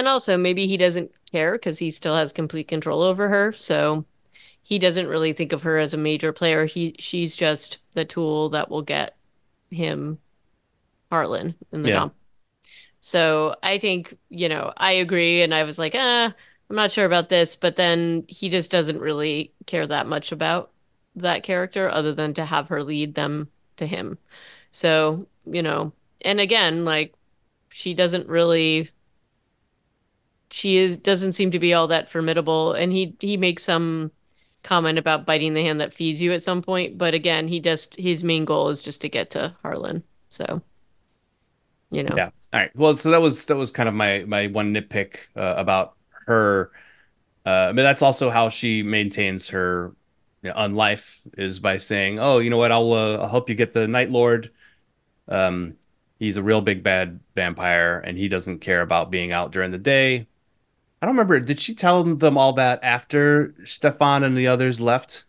And also maybe he doesn't care because he still has complete control over her. So he doesn't really think of her as a major player. He she's just the tool that will get him Harlan in the Yeah, dump. So I think, you know, I agree. And I was like, ah, I'm not sure about this. But then he just doesn't really care that much about that character other than to have her lead them to him. So, you know, and again, like she doesn't really she is doesn't seem to be all that formidable and he he makes some comment about biting the hand that feeds you at some point, but again, he just his main goal is just to get to Harlan. So, you know. Yeah. All right. Well, so that was that was kind of my my one nitpick uh, about her. Uh, but that's also how she maintains her you know, on life is by saying, "Oh, you know what? I'll uh, I'll help you get the Night Lord." Um, he's a real big bad vampire, and he doesn't care about being out during the day. I don't remember. Did she tell them all that after Stefan and the others left?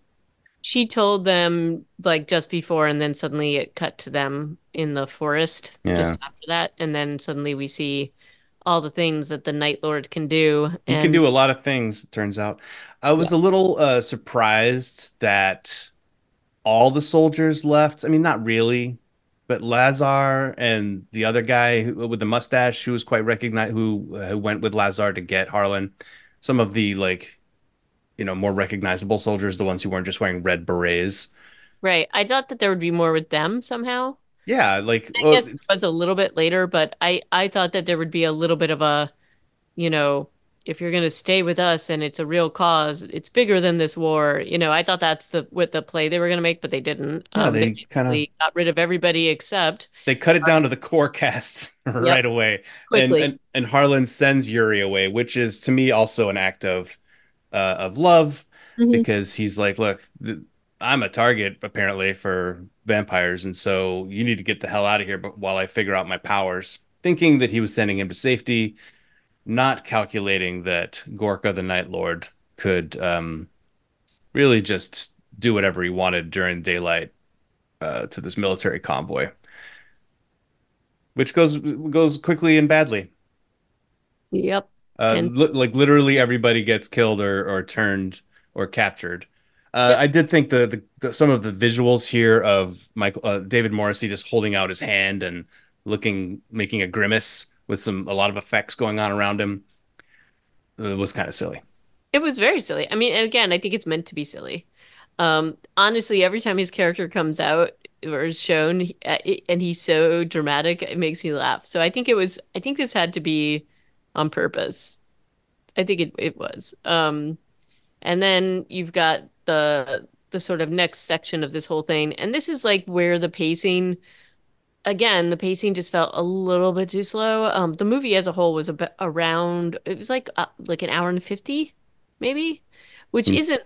She told them like just before, and then suddenly it cut to them in the forest just Yeah. after that, and then suddenly we see all the things that the Night Lord can do, He can do a lot of things, it turns out. I was yeah, a little uh, surprised that all the soldiers left. I mean, not really, but Lazar and the other guy who, with the mustache who was quite recognized, who, uh, who went with Lazar to get Harlan. Some of the like, you know, more recognizable soldiers, the ones who weren't just wearing red berets. right. I thought that there would be more with them somehow. Yeah, like, I well, guess it was a little bit later, but I I thought that there would be a little bit of a, you know, if you're going to stay with us and it's a real cause, it's bigger than this war. You know, I thought that's the what the play they were going to make, but they didn't. yeah, Um, they they kind of got rid of everybody except, they cut it down to the core cast yep, right away, and quickly. and and Harlan sends Yuri away, which is to me also an act of uh, of love hmm because he's like, look, th- I'm a target apparently for vampires, and so you need to get the hell out of here. But while I figure out my powers, thinking that he was sending him to safety, not calculating that Gorka the Night Lord could um, really just do whatever he wanted during daylight uh, to this military convoy, which goes goes quickly and badly. Yep. Uh, And li like literally everybody gets killed or or turned or captured. Uh, yep. I did think the, the, the some of the visuals here of Michael uh, David Morrissey just holding out his hand and looking, making a grimace with some a lot of effects going on around him uh, was kind of silly. It was very silly. I mean, again, I think it's meant to be silly. Um, honestly, every time his character comes out or is shown uh, it- and he's so dramatic, it makes me laugh. So I think it was, I think this had to be on purpose. I think it, it was. Um, and then you've got the the sort of next section of this whole thing. And this is like where the pacing, again, the pacing just felt a little bit too slow. Um, the movie as a whole was about around, it was like uh, like an hour and 50, maybe, which Hmm. isn't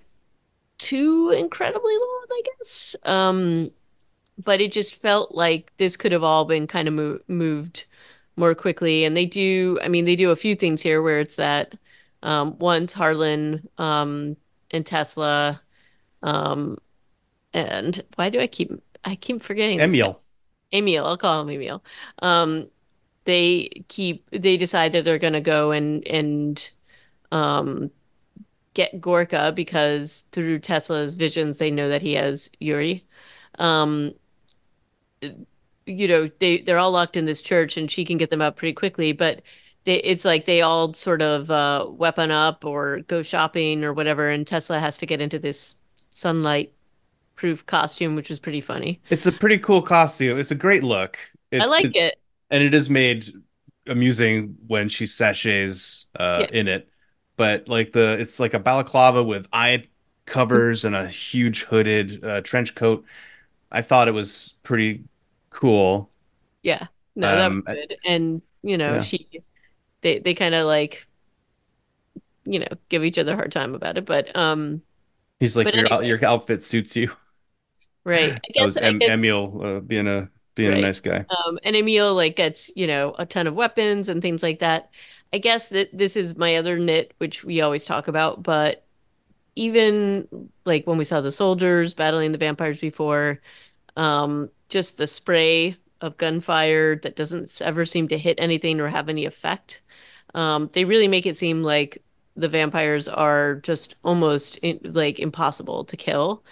too incredibly long, I guess. Um, but it just felt like this could have all been kind of mo moved more quickly. And they do, I mean, they do a few things here where it's that um, once Harlan um, and Tesla, um, and why do I keep I keep forgetting? Emil, Emil, I'll call him Emil. Um, they keep they decide that they're gonna go and and um get Gorka because through Tesla's visions they know that he has Yuri. Um, you know, they they're all locked in this church and she can get them out pretty quickly, but they it's like they all sort of uh weapon up or go shopping or whatever, and Tesla has to get into this sunlight proof costume, which was pretty funny. it's a pretty cool costume. It's a great look. I like it, and it is made amusing when she sachets uh Yeah. in it. But like the it's like a balaclava with eye covers and a huge hooded uh, trench coat. I thought it was pretty cool. Yeah. No, that was Um, good. And, you know, yeah, she they they kind of like, you know, give each other a hard time about it, but um he's like your anyway, your outfit suits you. Right. I guess was I guess Emil uh, being a being a nice guy. Um and Emil like gets, you know, a ton of weapons and things like that. I guess that this is my other nit, which we always talk about, but even like when we saw the soldiers battling the vampires before, um, just the spray of gunfire that doesn't ever seem to hit anything or have any effect. Um, they really make it seem like the vampires are just almost in, like impossible to kill.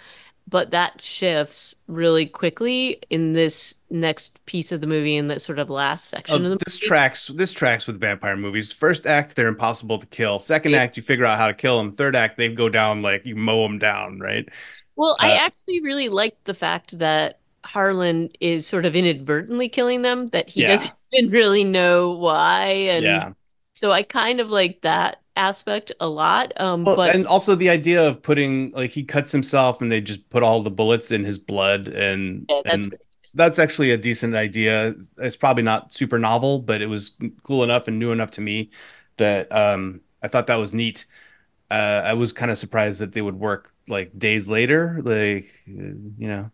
But that shifts really quickly in this next piece of the movie, in that sort of last section Oh, of the this movie. tracks this tracks with vampire movies. First act, they're impossible to kill. Second act, you figure out how to kill them. Third act, they go down like you mow them down, right? Well, I Uh, actually really liked the fact that Harlan is sort of inadvertently killing them, that he Yeah. doesn't even really know why. And Yeah. so I kind of like that aspect a lot. Um, Well, but and also the idea of putting like he cuts himself and they just put all the bullets in his blood and yeah, that's and that's actually a decent idea. It's probably not super novel, but it was cool enough and new enough to me that um I thought that was neat. Uh I was kind of surprised that they would work like days later, like uh, you know,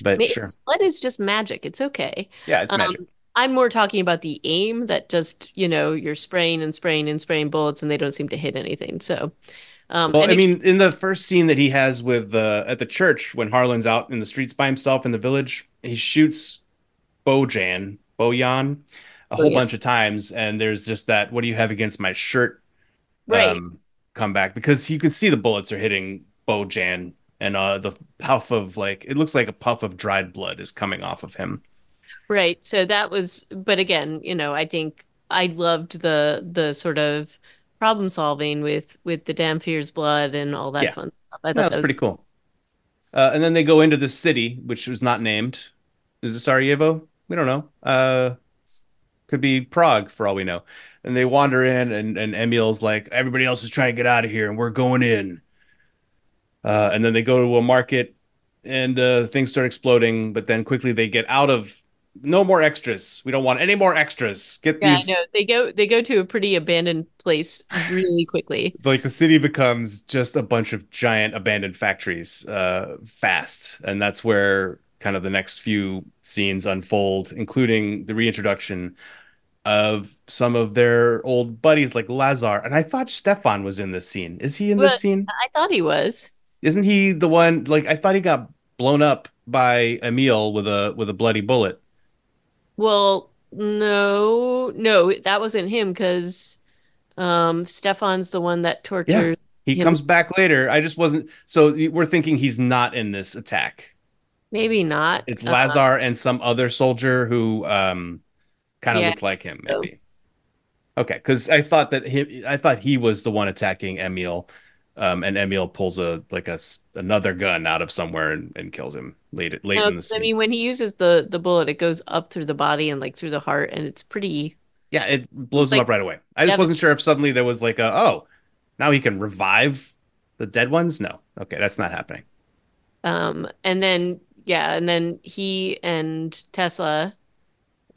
but maybe sure. blood is just magic. It's okay. Yeah, it's magic. I'm more talking about the aim that just, you know, you're spraying and spraying and spraying bullets and they don't seem to hit anything. So, um, Well, I it, mean, in the first scene that he has with uh, at the church when Harlan's out in the streets by himself in the village, he shoots Bojan, Bojan, a whole bunch of times, and there's just that "What do you have against my shirt?" right. um comeback because you can see the bullets are hitting Bojan, and uh the puff of like it looks like a puff of dried blood is coming off of him. Right. So that was, but again, you know, I think I loved the the sort of problem solving with with the Dhampir's blood and all that Yeah, fun stuff. I no, thought that's that was pretty cool. Uh, and then they go into the city, which was not named. Is it Sarajevo? We don't know. Uh, Could be Prague for all we know. And they wander in, and, and Emil's like, everybody else is trying to get out of here, and we're going in. Uh, and then they go to a market, and uh, things start exploding. But then quickly they get out of. No more extras. We don't want any more extras. Get yeah, I these. know. They go they go to a pretty abandoned place really quickly. Like the city becomes just a bunch of giant abandoned factories uh, fast. And that's where kind of the next few scenes unfold, including the reintroduction of some of their old buddies like Lazar. And I thought Stefan was in this scene. Is he in this scene? I thought he was. Isn't he the one like I thought he got blown up by Emil with a with a bloody bullet. Well, no, no, that wasn't him because um Stefan's the one that tortures. Yeah. He him. comes back later. I just wasn't so we're thinking he's not in this attack. Maybe not. It's Uh, Lazar and some other soldier who um kind of yeah. looked like him maybe. Okay, because I thought that he I thought he was the one attacking Emil. Um, and Emil pulls a like a another gun out of somewhere and, and kills him late late No, in the 'cause, I mean, when he uses the the bullet, it goes up through the body and like through the heart, and it's pretty Yeah, it blows him up right away. I just yeah, wasn't sure if suddenly there was like a oh, now he can revive the dead ones. No, okay, that's not happening. um, and then yeah, and then he and Tesla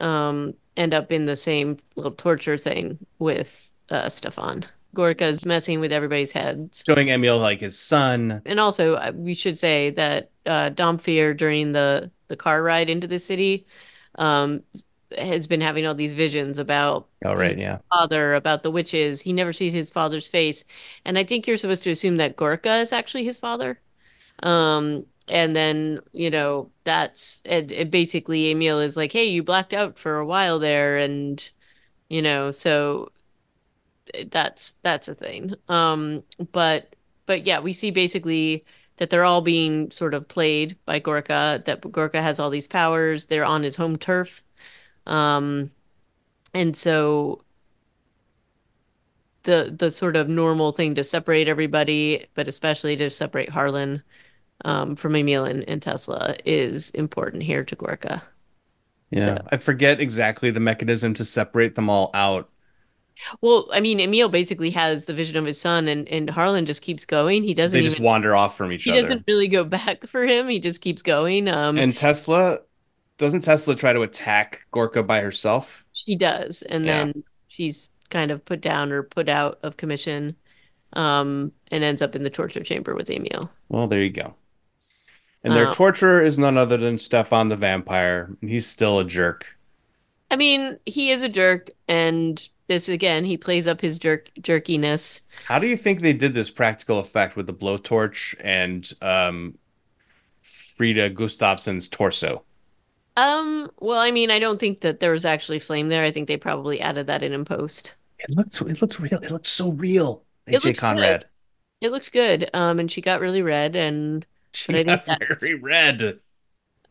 um end up in the same little torture thing with uh Stefan. Gorka's messing with everybody's heads. Showing Emil like his son. And also, uh, we should say that uh, Dhampir during the the car ride into the city um, has been having all these visions about Oh his right, yeah. father, about the witches. He never sees his father's face, and I think you're supposed to assume that Gorka is actually his father. Um, and then you know that's it, it basically Emil is like, "Hey, you blacked out for a while there," and you know, so that's that's a thing. Um, but but yeah, we see basically that they're all being sort of played by Gorka, that Gorka has all these powers, they're on his home turf. Um, and so the the sort of normal thing to separate everybody, but especially to separate Harlan um, from Emil and, and Tesla is important here to Gorka. So, Yeah. I forget exactly the mechanism to separate them all out. Well, I mean, Emil basically has the vision of his son, and and Harlan just keeps going. He doesn't They just even wander off from each he other. He doesn't really go back for him. He just keeps going. Um, And Tesla, doesn't Tesla try to attack Gorka by herself? she does, and Yeah. then she's kind of put down or put out of commission, um, and ends up in the torture chamber with Emil. Well, there you go. And their Um, torturer is none other than Stefan the vampire. and He's still a jerk. I mean, he is a jerk, and this again, he plays up his jerk jerkiness. How do you think they did this practical effect with the blowtorch and um, Frida Gustafsson's torso? Um, well, I mean, I don't think that there was actually flame there. I think they probably added that in in post. It looks it looks real. It looks so real. It AJ looks good. It looked good. Um, and she got really red, and She but I think got that very red.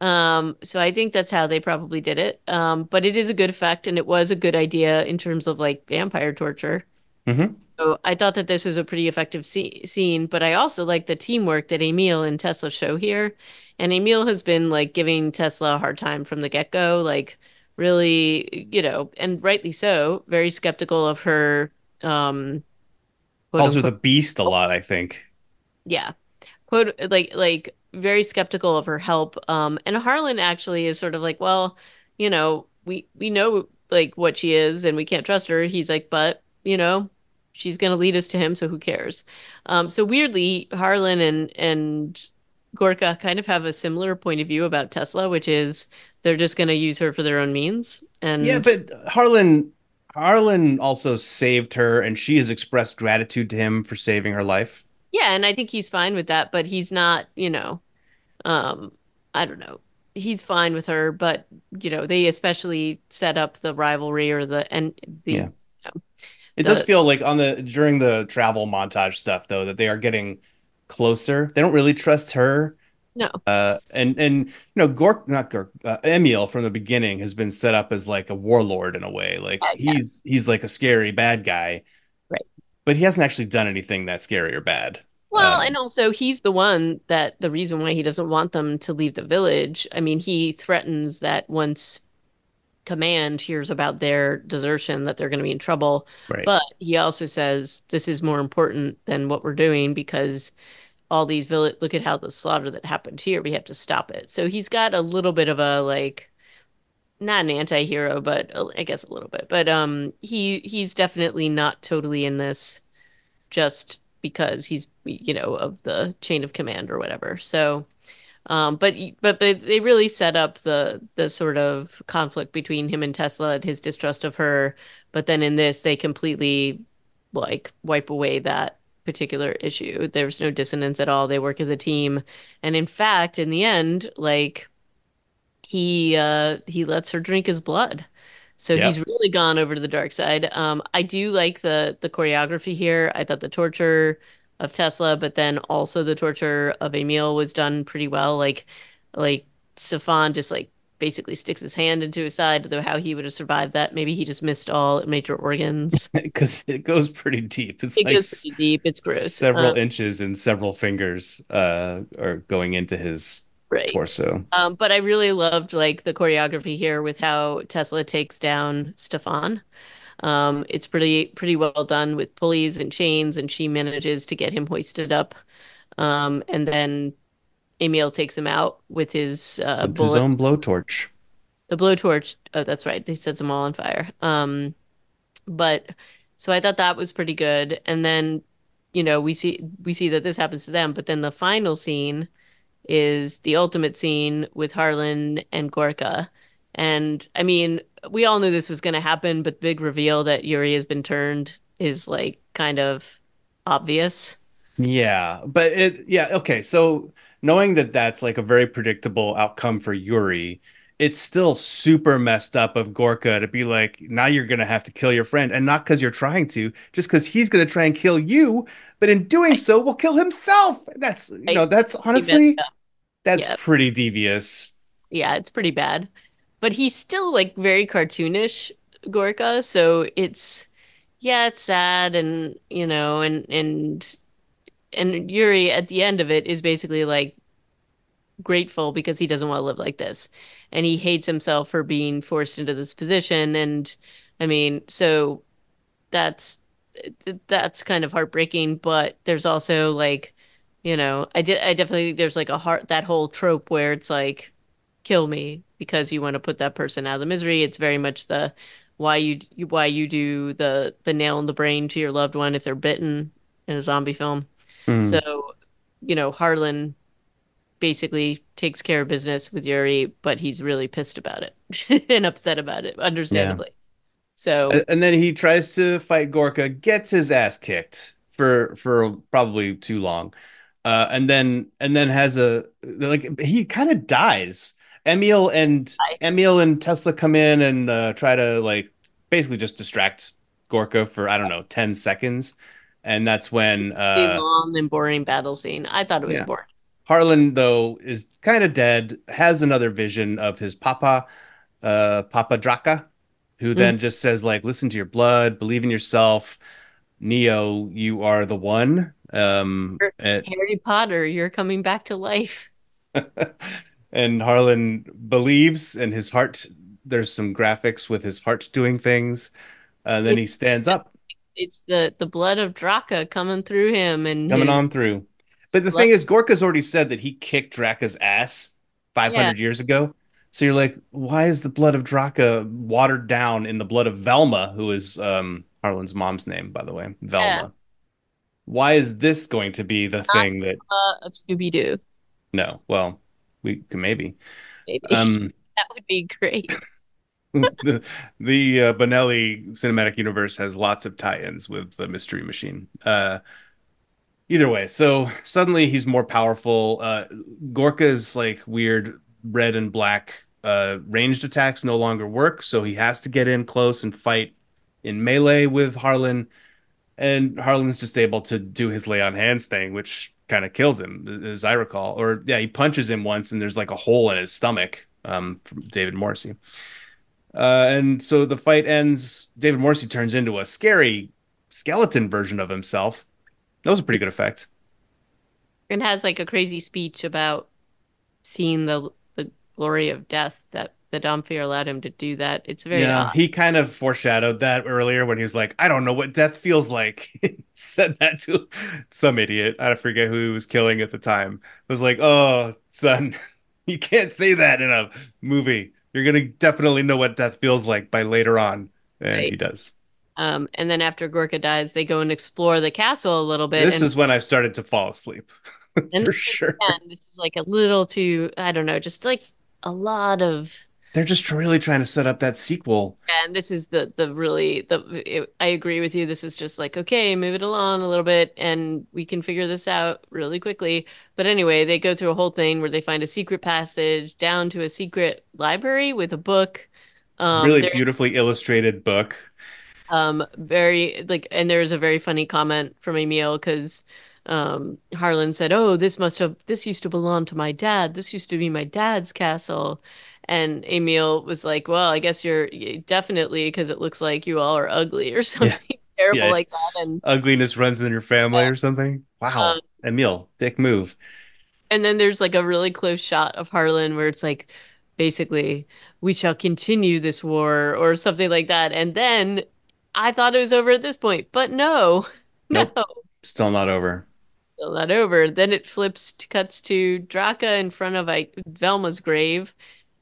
Um, so I think that's how they probably did it. Um, but it is a good effect and it was a good idea in terms of like vampire torture. hmm So I thought that this was a pretty effective sce- scene, but I also like the teamwork that Emil and Tesla show here. And Emil has been like giving Tesla a hard time from the get-go, like really, you know, and rightly so, very skeptical of her um Calls her the beast a lot, I think. yeah quote like like very skeptical of her help um and Harlan actually is sort of like well you know we we know like what she is and we can't trust her. He's like but you know she's gonna lead us to him so who cares? Um so weirdly Harlan and and Gorka kind of have a similar point of view about Tesla which is they're just gonna use her for their own means. And Yeah, but Harlan Harlan also saved her and she has expressed gratitude to him for saving her life. Yeah and I think he's fine with that but he's not you know Um, I don't know. He's fine with her, but you know, they especially set up the rivalry or the and the Yeah. you know, It does feel like on the during the travel montage stuff though that they are getting closer. They don't really trust her. no, Uh and and you know Gork not Gork uh, Emil from the beginning has been set up as like a warlord in a way. Like yeah, he's he's like a scary bad guy. But he hasn't actually done anything that scary or bad. Well, and Um also he's the one that the reason why he doesn't want them to leave the village. I mean, he threatens that once command hears about their desertion that they're going to be in trouble. right. But he also says this is more important than what we're doing because all these village look at how the slaughter that happened here, we have to stop it. So he's got a little bit of a like not an anti-hero, but I guess a little bit. But um he he's definitely not totally in this just because he's you know of the chain of command or whatever. So um but but they, they really set up the the sort of conflict between him and Tesla and his distrust of her. But then in this they completely like wipe away that particular issue. There's no dissonance at all. They work as a team. And in fact, in the end, like he uh he lets her drink his blood. So he's really gone over to the dark side. Um, I do like the the choreography here. I thought the torture of Tesla, but then also the torture of Emil was done pretty well. Like like Stefan just like basically sticks his hand into his side, though how he would have survived that. Maybe he just missed all major organs. Because it goes pretty deep. It's It like goes pretty deep. It's gross. several Um, inches and several fingers uh are going into his right. torso. Um, but I really loved like the choreography here with how Tesla takes down Stefan. Um, it's pretty pretty well done with pulleys and chains, and she manages to get him hoisted up. Um, and then Emil takes him out with his uh, With his own blowtorch. The blowtorch. Oh, that's right. They sets them all on fire. Um, but so I thought that was pretty good. And then, you know, we see we see that this happens to them. But then the final scene is the ultimate scene with Harlan and Gorka. And I mean, we all knew this was going to happen, but the big reveal that Yuri has been turned is like kind of obvious. Yeah, but it, yeah, okay. So knowing that that's like a very predictable outcome for Yuri, it's still super messed up of Gorka to be like, now you're gonna have to kill your friend, and not because you're trying to, just because he's gonna try and kill you, but in doing Right. so will kill himself. That's, you know, that's honestly, that's Yeah. pretty devious. Yeah, it's pretty bad. But he's still like very cartoonish, Gorka, so it's yeah, it's sad and you know, and and and Yuri at the end of it is basically like grateful because he doesn't want to live like this. And he hates himself for being forced into this position. And I mean, so that's that's kind of heartbreaking, but there's also like, you know, I did I definitely there's like a heart that whole trope where it's like kill me because you want to put that person out of the misery. It's very much the why you why you do the the nail in the brain to your loved one if they're bitten in a zombie film. Hmm. So, you know, Harlan basically takes care of business with Yuri, but he's really pissed about it and upset about it, Yeah. understandably. So, And then he tries to fight Gorka, gets his ass kicked for for probably too long. Uh, and then and then has a like he kind of dies. Emil and I Emil and Tesla come in and uh, try to like basically just distract Gorka for I don't know 10 seconds. And that's when a uh long and boring battle scene. I thought it was yeah. boring. Harlan though is kind of dead, has another vision of his papa, uh Papa Draka, who Mm, then just says like listen to your blood, believe in yourself Neo, you are the one. Um, Harry Potter, you're coming back to life. and Harlan believes, and his heart, there's some graphics with his heart doing things. And then It, he stands up, it's the the blood of Draka coming through him and coming his on through. But the thing is, Gorka's already said that he kicked Draka's ass Yeah, 500 years ago. So you're like, why is the blood of Draka watered down in the blood of Velma, who is um, Harlan's mom's name, by the way, yeah. Velma? Why is this going to be the Not thing that, uh, of Scooby-Doo, no, well, we can maybe. maybe. Um, That would be great. the the uh, Bonelli cinematic universe has lots of tie-ins with the Mystery Machine. Uh, either way, so suddenly he's more powerful. Uh, Gorka's like weird red and black uh, ranged attacks no longer work, so he has to get in close and fight in melee with Harlan. And Harlan's just able to do his lay on hands thing, which kind of kills him, as I recall. Or yeah, he punches him once, and there's like a hole in his stomach. Um, from David Morrissey. Uh, and so the fight ends. David Morrissey turns into a scary skeleton version of himself. That was a pretty good effect. And has like a crazy speech about seeing the the glory of death that the Dhampir allowed him to do that. It's very Yeah, odd. he kind of foreshadowed that earlier when he was like, "I don't know what death feels like." Said that to some idiot. I forget who he was killing at the time. I was like, "Oh, son, you can't say that in a movie. You're gonna definitely know what death feels like by later on." And he does. Um, and then after Gorka dies, they go and explore the castle a little bit, This and is when I started to fall asleep, and for this is sure. again, this is like a little too, I don't know, just like a lot of They're just really trying to set up that sequel. And this is the the really the it, I agree with you. This is just like okay, move it along a little bit, and we can figure this out really quickly. But anyway, they go through a whole thing where they find a secret passage down to a secret library with a book. Um, Really beautifully illustrated book. Um, very like, and there's a very funny comment from Emil because um, Harlan said, "Oh, this must have this used to belong to my dad. This used to be my dad's castle." And Emil was like, "Well, I guess you're definitely because it looks like you all are ugly or Yeah. something terrible Yeah. like that." And Ugliness runs in your family or something. um, Wow. Emil, dick move. and then there's like a really close shot of Harlan where it's like basically we shall continue this war or something like that. And then I thought it was over at this point, but no, no. Still not over. Still not over. Then it flips, cuts to Draka in front of like Velma's grave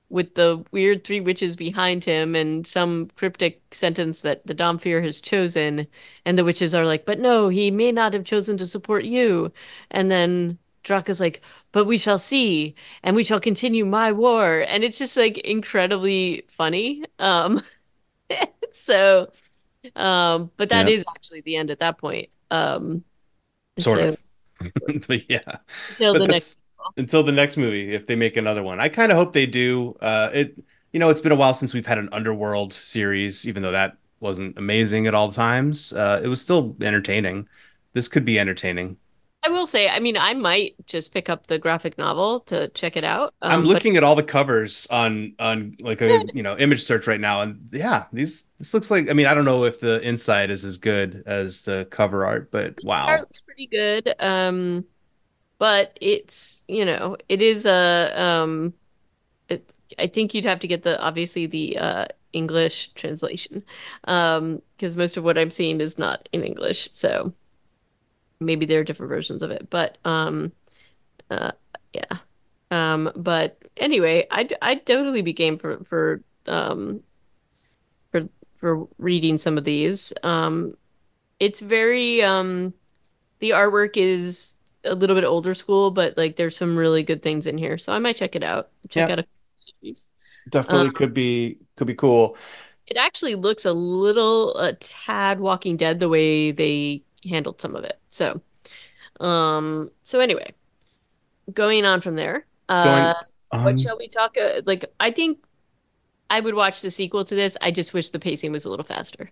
with the weird three witches behind him and some cryptic sentence that the Dhampir has chosen. And the witches are like, but no, he may not have chosen to support you. And then Draka's like, but we shall see, and we shall continue my war. And it's just like incredibly funny. Um, so, um, but that Yeah, is actually the end at that point. Um, sort so, of. But yeah. until But the next. until the next movie, if they make another one. I kind of hope they do. Uh it you know, it's been a while since we've had an Underworld series, even though that wasn't amazing at all times. Uh it was still entertaining. This could be entertaining. I will say, I mean, I might just pick up the graphic novel to check it out. I'm Um, but looking at all the covers on on like a you know image search right now, and yeah, these this looks like. I mean, I don't know if the inside is as good as the cover art, but Art wow, looks pretty good. Um, but it's, you know, it is a um it, I think you'd have to get the obviously the uh English translation. Um, because most of what I'm seeing is not in English, so maybe there are different versions of it. But um uh yeah. Um, but anyway, I'd I'd totally be game for for um for for reading some of these. Um, it's very um the artwork is a little bit older school, but like there's some really good things in here. So I might check it out. Check yeah, out a couple issues. Um, definitely could be could be cool. it actually looks a little a tad Walking Dead the way they handled some of it. So um so anyway, going on from there. Uh what shall we talk uh, like I think I would watch the sequel to this. I just wish the pacing was a little faster.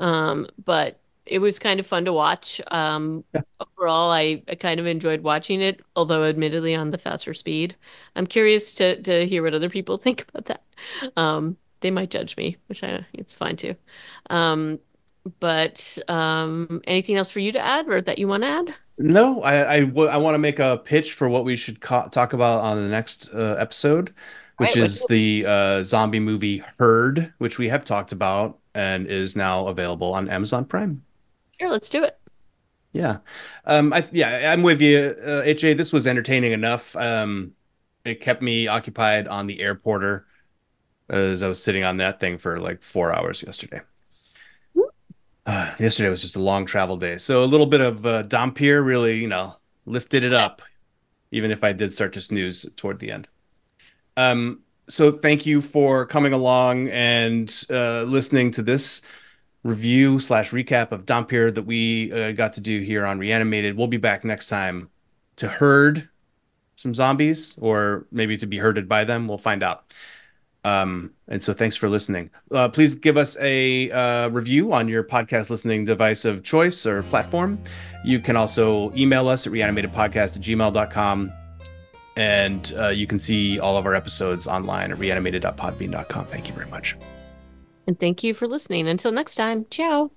Um, but it was kind of fun to watch. Um, yeah, overall, I, I kind of enjoyed watching it, although admittedly on the faster speed. I'm curious to to hear what other people think about that. Um, they might judge me, which I it's fine too. Um, but um, anything else for you to add or that you want to add? No, I I, w- I want to make a pitch for what we should co- talk about on the next uh, episode, which right, is the uh, zombie movie Herd, which we have talked about and is now available on Amazon Prime. sure, let's do it. Yeah, um, I yeah, I'm with you, uh, HA. This was entertaining enough. Um, it kept me occupied on the airporter as I was sitting on that thing for like four hours yesterday. Uh, yesterday was just a long travel day, so a little bit of uh, Dampyr really, you know, lifted it up, even if I did start to snooze toward the end. Um, so thank you for coming along and uh, listening to this review slash recap of Dampyr that we uh, got to do here on Reanimated. We'll be back next time to herd some zombies, or maybe to be herded by them. We'll find out. Um, and so thanks for listening. Uh, please give us a uh, review on your podcast listening device of choice or platform. You can also email us at reanimatedpodcast at gmail.com. And uh, you can see all of our episodes online at reanimated.podbean.com. Thank you very much. And thank you for listening. Until next time, ciao.